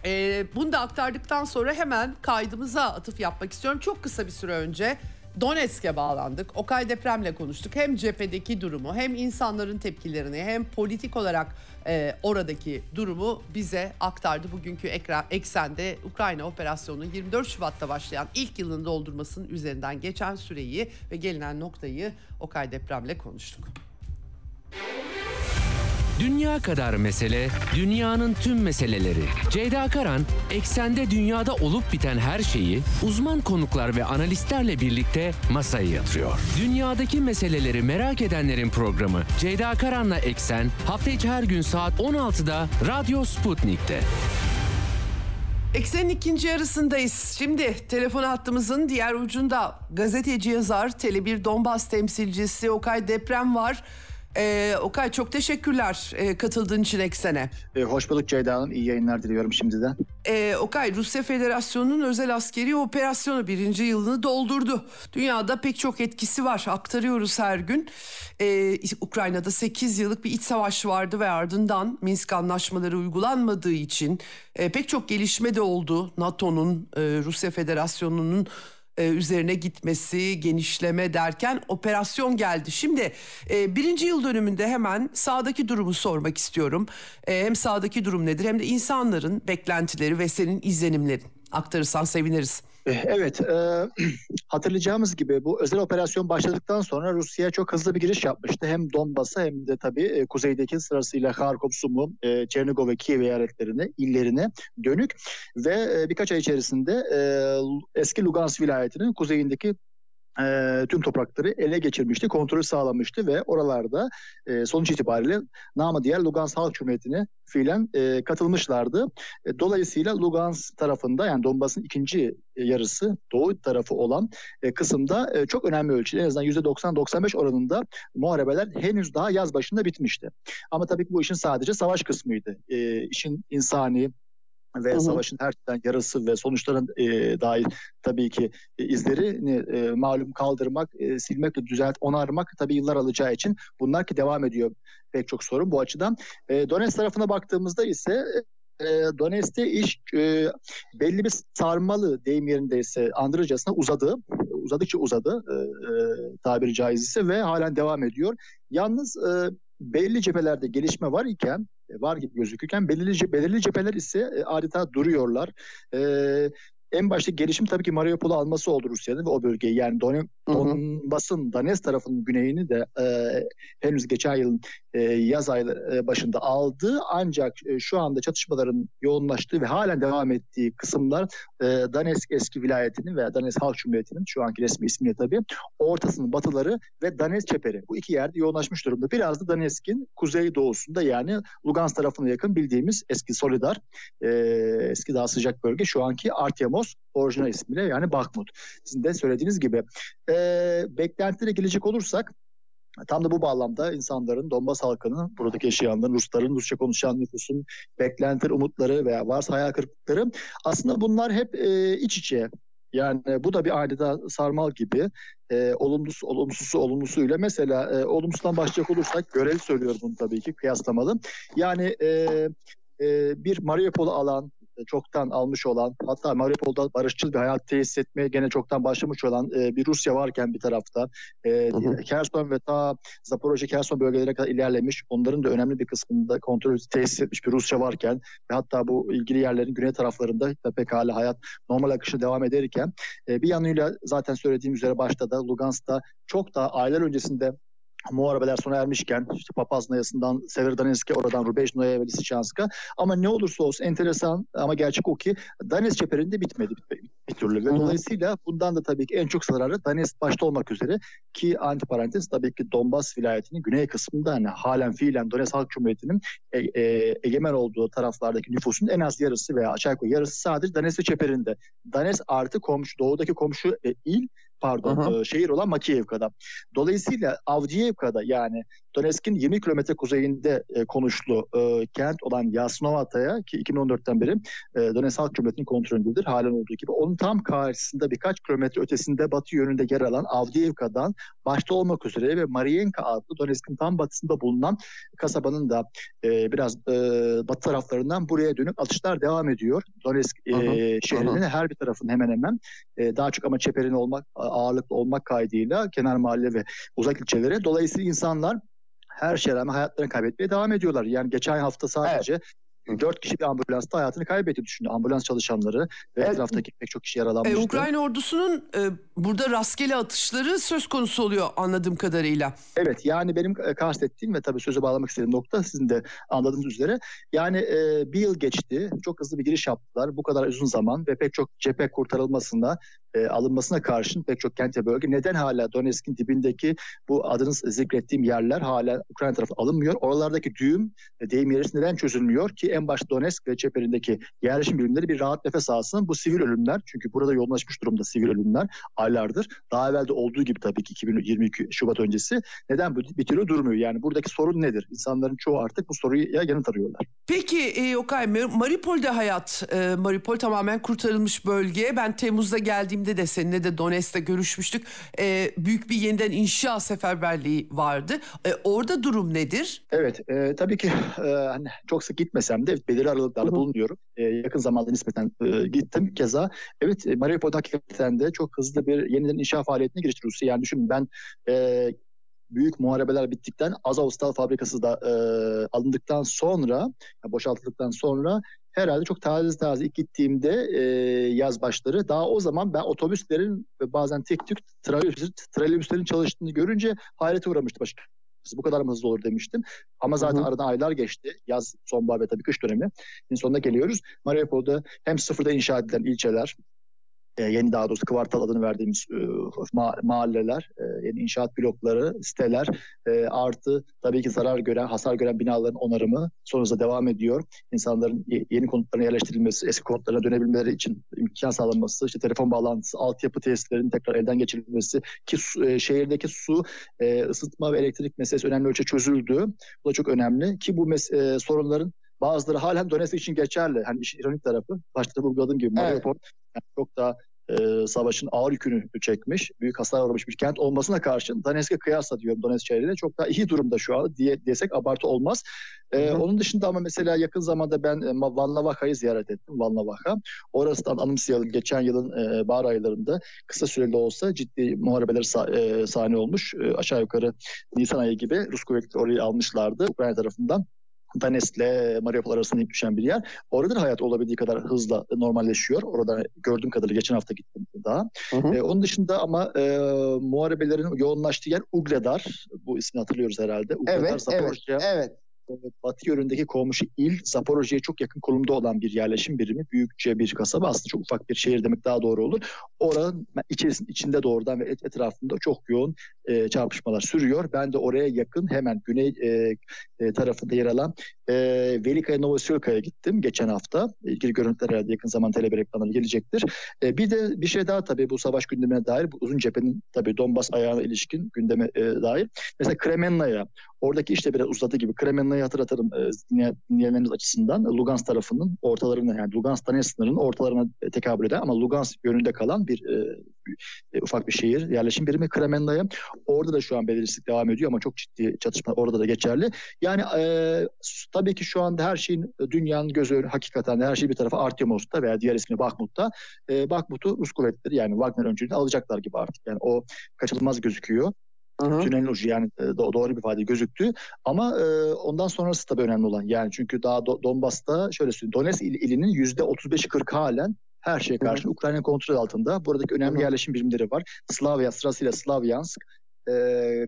e, bunu da aktardıktan sonra hemen kaydımıza atıf yapmak istiyorum. Çok kısa bir süre önce Donetsk'e bağlandık. Okay depremle konuştuk. Hem cephedeki durumu hem insanların tepkilerini hem politik olarak e, oradaki durumu bize aktardı. Bugünkü ekran, eksende Ukrayna operasyonu 24 Şubat'ta başlayan ilk yılını doldurmasının üzerinden geçen süreyi ve gelinen noktayı Okay depremle konuştuk. Dünya kadar mesele, dünyanın tüm meseleleri. Ceyda Karan, eksende dünyada olup biten her şeyi uzman konuklar ve analistlerle birlikte masaya yatırıyor. Dünyadaki meseleleri merak edenlerin programı Ceyda Karan'la Eksen hafta içi her gün saat 16'da Radyo Sputnik'te. Eksenin ikinci yarısındayız. Şimdi telefon hattımızın diğer ucunda gazeteci yazar, Tele1 Donbas temsilcisi Okay Deprem var. Ee, Okay çok teşekkürler e, katıldığın için Eksen'e. E, hoş bulduk Ceyda Hanım. İyi yayınlar diliyorum şimdiden. Ee, Okay Rusya Federasyonu'nun özel askeri operasyonu birinci yılını doldurdu. Dünyada pek çok etkisi var. Aktarıyoruz her gün. Ee, Ukrayna'da 8 yıllık bir iç savaş vardı ve ardından Minsk anlaşmaları uygulanmadığı için e, pek çok gelişme de oldu. NATO'nun, e, Rusya Federasyonu'nun e, üzerine gitmesi, genişleme derken operasyon geldi. Şimdi e, birinci yıl dönümünde hemen sağdaki durumu sormak istiyorum. E, hem sağdaki durum nedir hem de insanların beklentileri ve senin izlenimlerin aktarırsan seviniriz. Evet, e, hatırlayacağımız gibi bu özel operasyon başladıktan sonra Rusya çok hızlı bir giriş yapmıştı. Hem Donbas'a hem de tabii e, kuzeydeki sırasıyla Kharkov, Sumu, e, Çernigov ve Kiev eyaletlerine, illerine dönük ve e, birkaç ay içerisinde e, eski Lugansk vilayetinin kuzeyindeki e, tüm toprakları ele geçirmişti, kontrolü sağlamıştı ve oralarda e, sonuç itibariyle namı diğer Lugansk Halk Cumhuriyeti'ne fiilen e, katılmışlardı. E, dolayısıyla Lugansk tarafında yani Donbas'ın ikinci yarısı doğu tarafı olan e, kısımda e, çok önemli ölçüde en azından %90-95 oranında muharebeler henüz daha yaz başında bitmişti. Ama tabii ki bu işin sadece savaş kısmıydı. E, işin insani, ve hı hı. savaşın her türden yarası ve sonuçların e, dair tabii ki e, izlerini e, malum kaldırmak, e, silmek, düzelt, onarmak tabii yıllar alacağı için bunlar ki devam ediyor pek çok sorun bu açıdan. E, Donetsk tarafına baktığımızda ise e, Donetsk'te iş e, belli bir sarmalı deyim yerindeyse andırıcasına uzadı. Uzadıkça uzadı e, e, tabiri caizse ve halen devam ediyor. Yalnız e, belli cephelerde gelişme var iken e, var gibi gözükürken belirli, belirli cepheler ise e, adeta duruyorlar. E, en başta gelişim tabii ki Mariupol'u alması oldu Rusya'nın ve o bölgeyi yani Don Donbas'ın Donetsk tarafının güneyini de e, henüz geçen yılın e, yaz ayı e, başında aldı. Ancak e, şu anda çatışmaların yoğunlaştığı ve halen devam ettiği kısımlar e, Donetsk eski vilayetinin veya Donetsk Halk Cumhuriyeti'nin şu anki resmi ismiyle tabii ortasının batıları ve Donetsk çeperi. Bu iki yerde yoğunlaşmış durumda. Biraz da Donetsk'in kuzey doğusunda yani Lugansk tarafına yakın bildiğimiz eski Solidar, e, eski daha sıcak bölge şu anki Artyomos orijinal ismiyle yani Bakhmut. Sizin de söylediğiniz gibi. E, beklentilere gelecek olursak Tam da bu bağlamda insanların, Donbas halkının, buradaki yaşayanların, Rusların, Rusça konuşan nüfusun beklentileri, umutları veya varsa hayal kırıklıkları aslında bunlar hep e, iç içe. Yani bu da bir adeta sarmal gibi e, olumlusu, olumsuzu olumlusuyla mesela e, olumsuzdan başlayacak olursak görev söylüyorum bunu tabii ki kıyaslamalı. Yani e, e, bir Mariupol'u alan, çoktan almış olan hatta Mariupol'da barışçıl bir hayat tesis etmeye gene çoktan başlamış olan e, bir Rusya varken bir tarafta e, Kherson ve ta Zaporojye Kherson bölgelere kadar ilerlemiş onların da önemli bir kısmında kontrol tesis etmiş bir Rusya varken ve hatta bu ilgili yerlerin güney taraflarında da pekala hayat normal akışı devam ederken e, bir yanıyla zaten söylediğim üzere başta da Lugansk'ta çok daha aylar öncesinde muharebeler sona ermişken işte Papaznayası'ndan Severodonetsk'e oradan Rubejno'ya ve Lisichansk'a ama ne olursa olsun enteresan ama gerçek o ki Donetsk çeperinde bitmedi bir türlü. Ve dolayısıyla bundan da tabii ki en çok zararı Donetsk başta olmak üzere ki antiparantez tabii ki Donbas vilayetinin güney kısmında hani halen fiilen Donetsk Halk Cumhuriyeti'nin e, e, egemen olduğu taraflardaki nüfusun en az yarısı veya aşağı yukarı yarısı sadece Donetsk çeperinde. Donetsk artı komşu doğudaki komşu e, il pardon e, şehir olan Makiyevka'da. Dolayısıyla Avdiivka'da yani Donetsk'in 20 kilometre kuzeyinde e, konuşlu e, kent olan Yasnovata'ya ki 2014'ten beri e, Donetsk Halk Cumhuriyeti'nin kontrolündedir halen olduğu gibi. Onun tam karşısında birkaç kilometre ötesinde batı yönünde yer alan Avdiivka'dan başta olmak üzere ve Marienka adlı Donetsk'in tam batısında bulunan kasabanın da e, biraz e, batı taraflarından buraya dönük atışlar devam ediyor. Donetsk e, şehrinin her bir tarafın hemen hemen e, daha çok ama çeperin olmak ağırlıklı olmak kaydıyla kenar mahalle ve uzak ilçelere. Dolayısıyla insanlar her şeye rağmen hayatlarını kaybetmeye devam ediyorlar. Yani geçen hafta sadece evet. Dört kişi bir ambulansta hayatını kaybetti düşünün. Ambulans çalışanları ve evet. etraftaki pek çok kişi yaralanmıştı. E, Ukrayna ordusunun e, burada rastgele atışları söz konusu oluyor anladığım kadarıyla. Evet yani benim e, kastettiğim ve tabii sözü bağlamak istediğim nokta sizin de anladığınız üzere. Yani e, bir yıl geçti. Çok hızlı bir giriş yaptılar. Bu kadar uzun zaman ve pek çok cephe kurtarılmasında e, alınmasına karşın pek çok kent ve bölge neden hala Donetsk'in dibindeki bu adını zikrettiğim yerler hala Ukrayna tarafı alınmıyor? Oralardaki düğüm e, deyim yerisi neden çözülmüyor ki en başta Donetsk ve çeperindeki yerleşim birimleri bir rahat nefes alsın. Bu sivil ölümler çünkü burada yoğunlaşmış durumda sivil ölümler aylardır. Daha evvel de olduğu gibi tabii ki 2022 Şubat öncesi neden bir türlü durmuyor? Yani buradaki sorun nedir? İnsanların çoğu artık bu soruya yanıt arıyorlar. Peki e, Okay Mariupol'de hayat, e, Mariupol tamamen kurtarılmış bölge. Ben Temmuz'da geldiğimde de seninle de Donetsk'te görüşmüştük. E, büyük bir yeniden inşa seferberliği vardı. E, orada durum nedir? Evet, e, tabii ki e, hani çok sık gitmesem de belirli aralıklarla bulunuyorum. E, yakın zamanda nispeten e, gittim keza. Evet, e, Mariupol'da hakikaten de çok hızlı bir yeniden inşa faaliyetine girişti Rusya. Yani düşünün ben e, büyük muharebeler bittikten Azovstal fabrikası da e, alındıktan sonra boşaltıldıktan sonra herhalde çok taze taze ilk gittiğimde e, yaz başları daha o zaman ben otobüslerin ve bazen tek tük trolleybüslerin çalıştığını görünce hayrete uğramıştı başka. Bu kadar mı hızlı olur demiştim. Ama zaten hı hı. aradan aylar geçti. Yaz, sonbahar ve tabii kış dönemi. sonuna geliyoruz. Mariupol'da hem sıfırda inşa edilen ilçeler, e, yeni daha doğrusu kvartal adını verdiğimiz e, ma- mahalleler, e, yeni inşaat blokları, siteler e, artı tabii ki zarar gören, hasar gören binaların onarımı sonrasında devam ediyor. İnsanların yeni konutlarına yerleştirilmesi, eski konutlarına dönebilmeleri için imkan sağlanması, işte telefon bağlantısı, altyapı tesislerinin tekrar elden geçirilmesi ki su, e, şehirdeki su, e, ısıtma ve elektrik meselesi önemli ölçüde çözüldü. Bu da çok önemli ki bu mes- e, sorunların Bazıları halen Donetsk için geçerli. Hani işin ironik tarafı. Başta da vurguladığım gibi Mariupol evet. yani çok daha e, savaşın ağır yükünü çekmiş, büyük hasar uğramış bir kent olmasına karşın Donetsk'e kıyasla diyorum Donetsk şehriyle çok daha iyi durumda şu an diye desek abartı olmaz. E, onun dışında ama mesela yakın zamanda ben e, Valnavaka'yı ziyaret ettim. Valnavaka. Orasından anımsayalım geçen yılın e, bahar aylarında kısa süreli olsa ciddi muharebeler sah- e, sahne olmuş. E, aşağı yukarı Nisan ayı gibi Rus kuvvetleri orayı almışlardı Ukrayna tarafından. Donetsk'le Mariupol arasında düşen bir yer. Orada da hayat olabildiği kadar hızla normalleşiyor. Orada gördüğüm kadarıyla geçen hafta gittim daha. Hı hı. E, onun dışında ama e, muharebelerin yoğunlaştığı yer Ugledar. Bu ismi hatırlıyoruz herhalde. Ugledar, evet, Zaporojye. evet, evet batı yönündeki komşu il Zaporojye'ye çok yakın konumda olan bir yerleşim birimi. Büyükçe bir kasaba aslında çok ufak bir şehir demek daha doğru olur. Oranın içerisinde, içinde doğrudan ve etrafında çok yoğun e, çarpışmalar sürüyor. Ben de oraya yakın hemen güney e, e, tarafında yer alan e, Velikaya Novosylka'ya gittim geçen hafta. İlgili görüntüler herhalde yakın zaman tele ekranına gelecektir. E, bir de bir şey daha tabii bu savaş gündemine dair bu uzun cephenin tabii Donbas ayağına ilişkin gündeme e, dair. Mesela Kremenna'ya oradaki işte biraz uzadı gibi Kremenna'yı hatırlatırım e, dinleyenlerimiz açısından. Lugansk tarafının ortalarına yani Lugansk Donetsk sınırının ortalarına e, tekabül eden ama Lugansk yönünde kalan bir e, e, ufak bir şehir yerleşim birimi Kremenna'ya. Orada da şu an belirsizlik devam ediyor ama çok ciddi çatışma orada da geçerli. Yani e, tabii ki şu anda her şeyin dünyanın gözü hakikaten her şey bir tarafa Artyomov'da veya diğer ismi Bakhmut'ta. E, Bakhmut'u Rus kuvvetleri yani Wagner öncülüğünde alacaklar gibi artık. Yani o kaçınılmaz gözüküyor. Hı Tünelin ucu yani e, doğru bir ifade gözüktü. Ama e, ondan sonrası tabii önemli olan. Yani çünkü daha Do- Donbas'ta şöyle söyleyeyim. Donetsk il, ilinin yüzde 35'i 40 halen her şeye karşı Ukrayna kontrol altında. Buradaki önemli Hı-hı. yerleşim birimleri var. Slavya sırasıyla Slavyansk, e,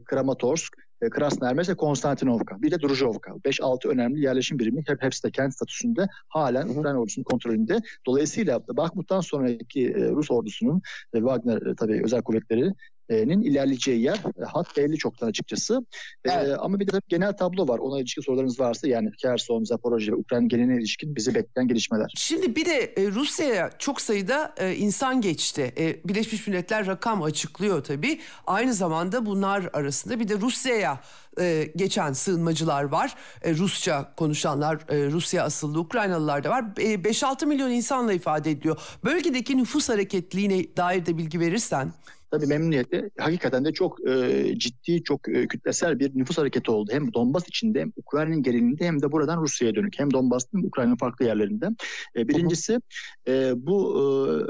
Kramatorsk, e, Krasnoyarsk ve Konstantinovka. Bir de Druzhovka. 5-6 önemli yerleşim birimi hep hepsi de kent statüsünde halen Hı-hı. Ukrayna ordusunun kontrolünde. Dolayısıyla Bakhmut'tan sonraki e, Rus ordusunun e, Wagner e, tabii özel kuvvetleri nin ilerleyeceği yer e, hat belli çoktan açıkçası. E, evet. E, ama bir de tabii genel tablo var. Ona ilişkin sorularınız varsa yani Kherson, Zaporojye, Ukrayna geneline ilişkin bizi bekleyen gelişmeler. Şimdi bir de e, Rusya'ya çok sayıda e, insan geçti. E, Birleşmiş Milletler rakam açıklıyor tabii. Aynı zamanda bunlar arasında bir de Rusya'ya e, geçen sığınmacılar var. E, Rusça konuşanlar, e, Rusya asıllı Ukraynalılar da var. E, 5-6 milyon insanla ifade ediyor. Bölgedeki nüfus hareketliğine dair de bilgi verirsen. Tabii memnuniyetle hakikaten de çok e, ciddi, çok e, kütlesel bir nüfus hareketi oldu. Hem Donbas içinde hem Ukrayna'nın genelinde hem de buradan Rusya'ya dönük. Hem Donbas'ın hem Ukrayna'nın farklı yerlerinde. E, birincisi e, bu e,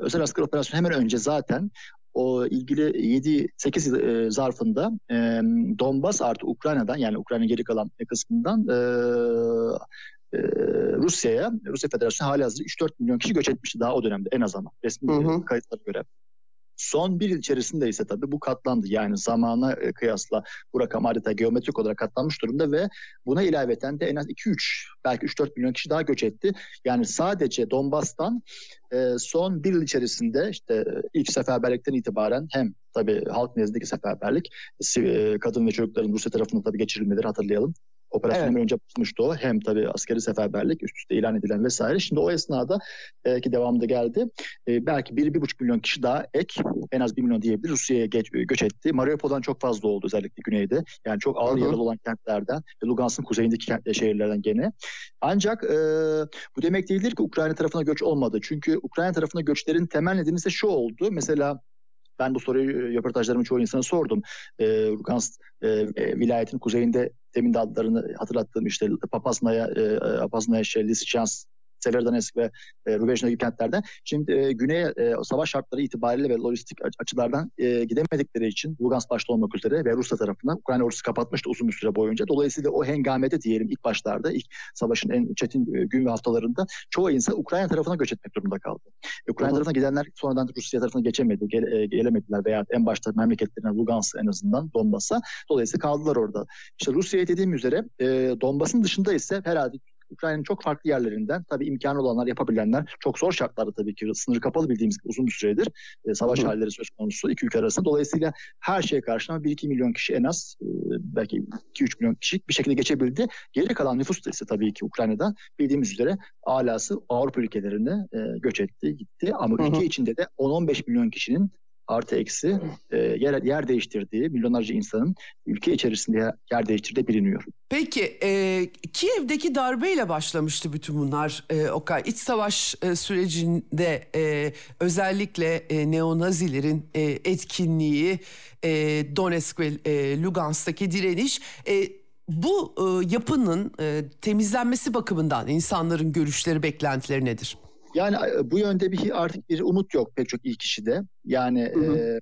özel asker operasyonu hemen önce zaten o ilgili 7-8 yıl e, zarfında e, Donbas artı Ukrayna'dan yani Ukrayna'nın geri kalan kısmından e, e, Rusya'ya, Rusya Federasyonu hali hazırda 3-4 milyon kişi göç etmişti daha o dönemde en azından resmi hı hı. kayıtlara göre. Son bir yıl içerisinde ise tabii bu katlandı. Yani zamana e, kıyasla bu rakam harita geometrik olarak katlanmış durumda ve buna ilaveten de en az 2-3 belki 3-4 milyon kişi daha göç etti. Yani sadece Donbas'tan e, son bir yıl içerisinde işte e, ilk seferberlikten itibaren hem tabii halk nezdindeki seferberlik kadın ve çocukların Rusya tarafından tabii geçirilmeleri hatırlayalım. Operasyondan evet. önce basmıştı o. Hem tabii askeri seferberlik üst üste ilan edilen vesaire. Şimdi o esnada e, ki devamında geldi. E, belki 1-1,5 milyon kişi daha ek en az 1 milyon diyebiliriz Rusya'ya geç, e, göç etti. Mariupol'dan çok fazla oldu özellikle güneyde. Yani çok ağır yaralı olan kentlerden ve Lugansk'ın kuzeyindeki kent, e, şehirlerden gene. Ancak e, bu demek değildir ki Ukrayna tarafına göç olmadı. Çünkü Ukrayna tarafına göçlerin temel nedeni ise şu oldu. Mesela ben bu soruyu e, röportajlarımın çoğu insana sordum. E, Lugansk e, e, vilayetin kuzeyinde demin de adlarını hatırlattığım işte Papasnaya, e, Papasnaya, Lysychansk Severodonetsk ve e, Rubejna gibi kentlerden. Şimdi e, güneye e, savaş şartları itibariyle ve lojistik açılardan e, gidemedikleri için Lugansk başta olmak üzere ve Rusya tarafından Ukrayna ordusu kapatmıştı uzun bir süre boyunca. Dolayısıyla o hengamede diyelim ilk başlarda ilk savaşın en çetin e, gün ve haftalarında çoğu insan Ukrayna tarafına göç etmek durumunda kaldı. Ukrayna tarafına gidenler sonradan Rusya tarafına geçemedi, gele, e, gelemediler veya en başta memleketlerine Lugansk en azından Donbas'a. Dolayısıyla kaldılar orada. İşte Rusya'ya dediğim üzere e, Donbas'ın dışında ise herhalde Ukrayna'nın çok farklı yerlerinden tabii imkanı olanlar yapabilenler çok zor şartlarda tabii ki sınır kapalı bildiğimiz gibi uzun bir süredir e, savaş Hı. halleri söz konusu iki ülke arasında. Dolayısıyla her şeye karşına 1-2 milyon kişi en az e, belki 2-3 milyon kişi bir şekilde geçebildi. Geri kalan nüfus da ise tabii ki Ukrayna'da bildiğimiz üzere alası Avrupa ülkelerine e, göç etti gitti ama Hı. ülke içinde de 10-15 milyon kişinin artı eksi e, yer, yer değiştirdiği milyonlarca insanın ülke içerisinde yer değiştirdiği biliniyor. Peki e, Kiev'deki darbeyle başlamıştı bütün bunlar e, Okay. İç savaş e, sürecinde e, özellikle e, neonazilerin e, etkinliği, e, Donetsk ve e, Lugansk'taki direniş... E, bu e, yapının e, temizlenmesi bakımından insanların görüşleri, beklentileri nedir? Yani bu yönde bir artık bir umut yok pek çok iyi kişide. Yani E,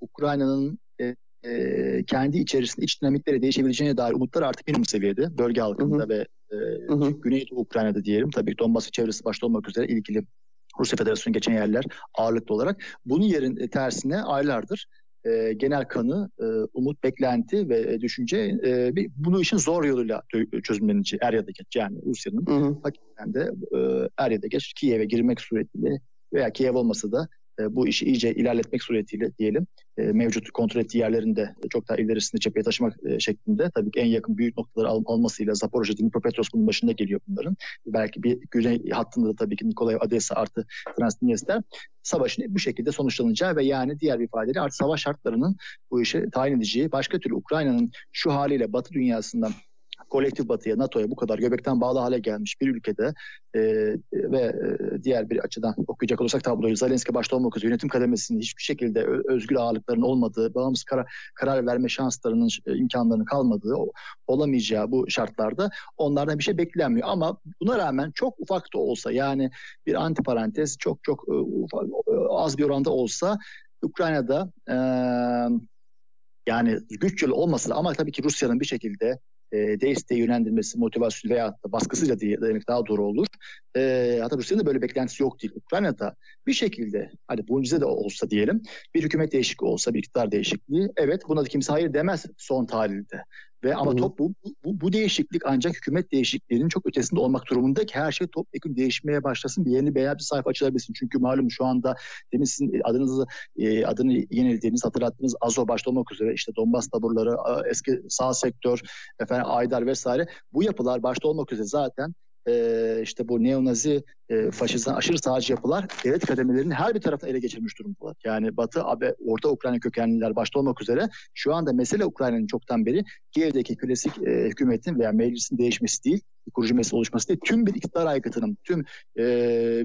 Ukrayna'nın e, e, kendi içerisinde iç dinamikleri değişebileceğine dair umutlar artık minimum seviyede. Bölge halkında hı hı. ve e, hı hı. Güneydoğu Ukrayna'da diyelim. Tabii Donbas çevresi başta olmak üzere ilgili Rusya Federasyonu geçen yerler ağırlıklı olarak. Bunun yerin tersine aylardır e, genel kanı, e, umut, beklenti ve e, düşünce e, bir, bunu işin zor yoluyla çözümleneceği er ya da geç. Yani Rusya'nın hakikaten de e, er ya da geç Kiev'e girmek suretiyle veya Kiev olmasa da e, bu işi iyice ilerletmek suretiyle diyelim e, mevcut kontrol ettiği yerlerinde çok daha ilerisinde cepheye taşımak e, şeklinde tabii ki en yakın büyük noktaları al, almasıyla Zaporojye, Dnipropetrovsk bunun başında geliyor bunların. Belki bir güney hattında da tabii ki Nikolaev, Odessa artı Transnistria savaşın bu şekilde sonuçlanacağı ve yani diğer bir ifadeyle artık savaş şartlarının bu işi tayin edeceği başka türlü Ukrayna'nın şu haliyle Batı dünyasından kolektif batıya, NATO'ya bu kadar göbekten bağlı hale gelmiş bir ülkede e, ve e, diğer bir açıdan okuyacak olursak tabloyu Zelenski başta olmak üzere yönetim kademesinin hiçbir şekilde özgür ağırlıkların olmadığı, bağımsız karar, karar verme şanslarının, e, imkanlarının kalmadığı, olamayacağı bu şartlarda onlardan bir şey beklenmiyor. Ama buna rağmen çok ufak da olsa yani bir anti parantez çok çok e, ufak, az bir oranda olsa Ukrayna'da e, yani güç yolu olmasa da ama tabii ki Rusya'nın bir şekilde e, desteği yönlendirmesi, motivasyonu veya da baskısıyla diye demek daha doğru olur. E, hatta Rusya'nın da böyle beklentisi yok değil. Ukrayna'da bir şekilde hadi mucize de olsa diyelim bir hükümet değişikliği olsa bir iktidar değişikliği evet buna da kimse hayır demez son tahlilde. Ve ama top bu, bu, bu değişiklik ancak hükümet değişikliğinin çok ötesinde olmak durumunda ki her şey topyekun değişmeye başlasın. Bir yeni beyaz bir sayfa açılabilsin. Çünkü malum şu anda demin sizin adınızı e, adını yenilediğiniz hatırlattığınız Azo başta olmak üzere işte Donbas taburları, eski sağ sektör, efendim Aydar vesaire bu yapılar başta olmak üzere zaten e, işte bu neonazi, e, faşizan, aşırı sağcı yapılar devlet kademelerinin her bir tarafını ele geçirmiş durumdalar. Yani Batı, AB, Orta Ukrayna kökenliler başta olmak üzere şu anda mesele Ukrayna'nın çoktan beri Kiev'deki klasik e, hükümetin veya meclisin değişmesi değil, kurucu meclis oluşması değil, tüm bir iktidar aygıtının, tüm e,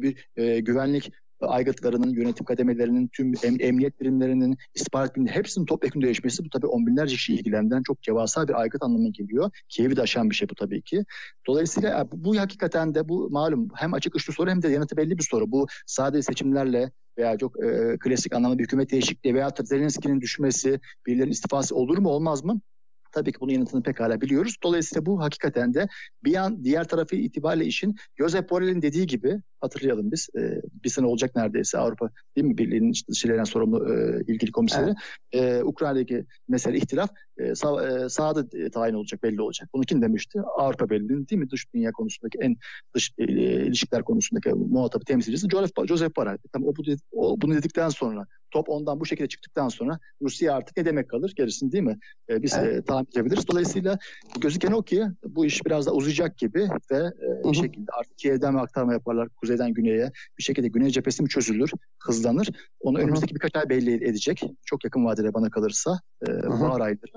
bir e, güvenlik aygıtlarının, yönetim kademelerinin, tüm em, emniyet birimlerinin, istihbarat birimlerinin hepsinin topyekun değişmesi bu tabii on binlerce kişi ilgilendiren çok cevasal bir aygıt anlamına geliyor. Kiev'i de aşan bir şey bu tabii ki. Dolayısıyla bu, bu hakikaten de bu malum hem açık uçlu soru hem de yanıtı belli bir soru. Bu sadece seçimlerle veya çok e, klasik anlamda bir hükümet değişikliği veya Zelenski'nin düşmesi, birilerinin istifası olur mu olmaz mı? Tabii ki bunun yanıtını pekala biliyoruz. Dolayısıyla bu hakikaten de bir an diğer tarafı itibariyle işin Josep Borrell'in dediği gibi hatırlayalım biz. E, bir sene olacak neredeyse Avrupa değil mi Birliği'nin dışarıdan sorumlu e, ilgili komiseri. Evet. E, Ukrayna'daki mesele ihtilaf e, sağ, e, sahada e, tayin olacak belli olacak. Bunu kim demişti? Avrupa Birliği'nin değil mi dış dünya konusundaki en dış e, ilişkiler konusundaki muhatabı temsilcisi Joseph, Joseph Borrell. Tam o, bu, o, bunu dedikten sonra top ondan bu şekilde çıktıktan sonra Rusya artık ne demek kalır gerisini değil mi? E, biz evet. e, tahmin edebiliriz. Dolayısıyla gözüken o ki bu iş biraz da uzayacak gibi ve e, bir şekilde artık Kiev'den mi aktarma yaparlar kuzeyden güneye bir şekilde güney cephesi mi çözülür, hızlanır. Onu önümüzdeki birkaç ay belli edecek. Çok yakın vadede bana kalırsa e, bahar ayları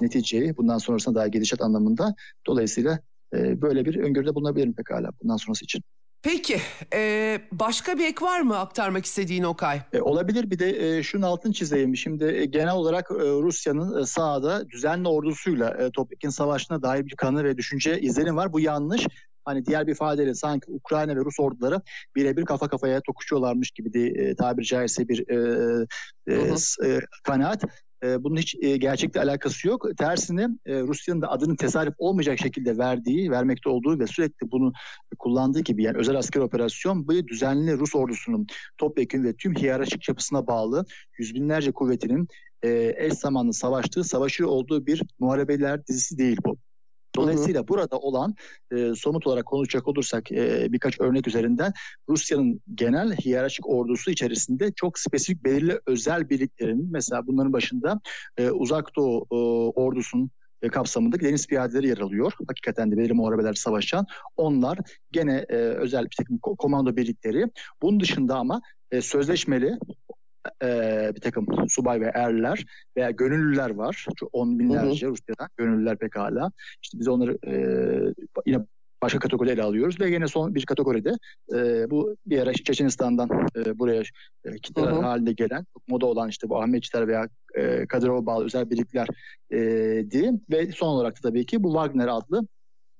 neticeyi bundan sonrasına daha gelişet anlamında. Dolayısıyla e, böyle bir öngörüde bulunabilirim pekala bundan sonrası için. Peki e, başka bir ek var mı aktarmak istediğin Okay? E, olabilir bir de e, şunun altını çizeyim. Şimdi e, genel olarak e, Rusya'nın e, sahada düzenli ordusuyla e, Topyekin Savaşı'na dair bir kanı ve düşünce izlenim var. Bu yanlış. hani diğer bir ifadeyle sanki Ukrayna ve Rus orduları birebir kafa kafaya tokuşuyorlarmış gibi de e, tabiri caizse bir e, e, e, kanaat. E, bunun hiç e, gerçekle alakası yok. Tersine e, Rusya'nın da adının tesadüf olmayacak şekilde verdiği, vermekte olduğu ve sürekli bunu kullandığı gibi yani özel asker operasyon bu düzenli Rus ordusunun topyekun ve tüm hiyerarşik yapısına bağlı yüz binlerce kuvvetinin e, eş zamanlı savaştığı, savaşı olduğu bir muharebeler dizisi değil bu. Dolayısıyla hı hı. burada olan e, somut olarak konuşacak olursak e, birkaç örnek üzerinden Rusya'nın genel hiyerarşik ordusu içerisinde çok spesifik belirli özel birliklerin mesela bunların başında e, Uzak Doğu e, ordusunun e, kapsamında deniz piyadeleri yer alıyor. Hakikaten de belirli muharebeler savaşan. Onlar gene e, özel bir takım komando birlikleri. Bunun dışında ama e, sözleşmeli e, bir takım subay ve erler veya gönüllüler var. Çok on binlerce Rusya'da gönüllüler pekala. İşte biz onları e, yine başka kategoride ele alıyoruz ve yine son bir kategoride e, bu bir ara Çeçenistan'dan e, buraya e, kitleler halinde gelen moda olan işte bu Ahmetçiler veya e, Kadirova bağlı özel birlikler e, diye ve son olarak da tabii ki bu Wagner adlı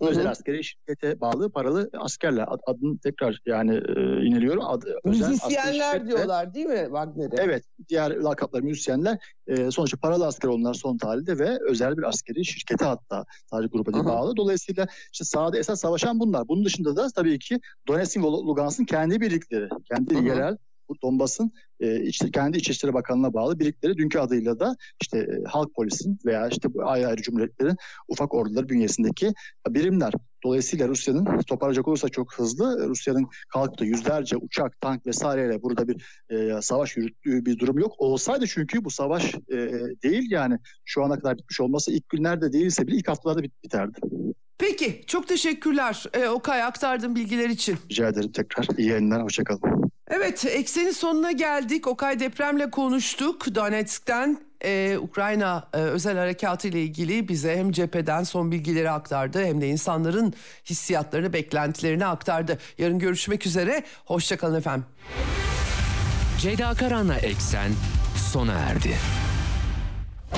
Hı-hı. Özel askeri şirkete bağlı paralı askerler. Ad, adını tekrar yani e, iniliyorum. Ad, müzisyenler diyorlar değil mi Wagner'e? Evet. Diğer lakaplar müzisyenler. E, sonuçta paralı asker onlar son tarihte ve özel bir askeri şirkete hatta sadece gruba değil bağlı. Dolayısıyla işte sahada esas savaşan bunlar. Bunun dışında da tabii ki Donetsk ve Lugansk'ın kendi birlikleri, kendi Hı-hı. yerel bu Donbas'ın e, işte kendi İçişleri Bakanlığı'na bağlı birlikleri dünkü adıyla da işte e, Halk Polis'in veya işte bu ayrı ayrı cumhuriyetlerin ufak orduları bünyesindeki birimler. Dolayısıyla Rusya'nın toparlayacak olursa çok hızlı Rusya'nın kalkıp da yüzlerce uçak, tank vesaireyle burada bir e, savaş yürüttüğü bir durum yok. Olsaydı çünkü bu savaş e, değil yani şu ana kadar bitmiş olması ilk günlerde değilse bile ilk haftalarda bit biterdi. Peki çok teşekkürler ee, Okay aktardığın bilgiler için. Rica ederim tekrar. İyi yayınlar. Hoşçakalın. Evet eksenin sonuna geldik. Okay depremle konuştuk. Donetsk'ten e, Ukrayna e, özel harekatı ile ilgili bize hem cepheden son bilgileri aktardı hem de insanların hissiyatlarını, beklentilerini aktardı. Yarın görüşmek üzere. Hoşçakalın efendim. Ceyda Karan'la Eksen sona erdi.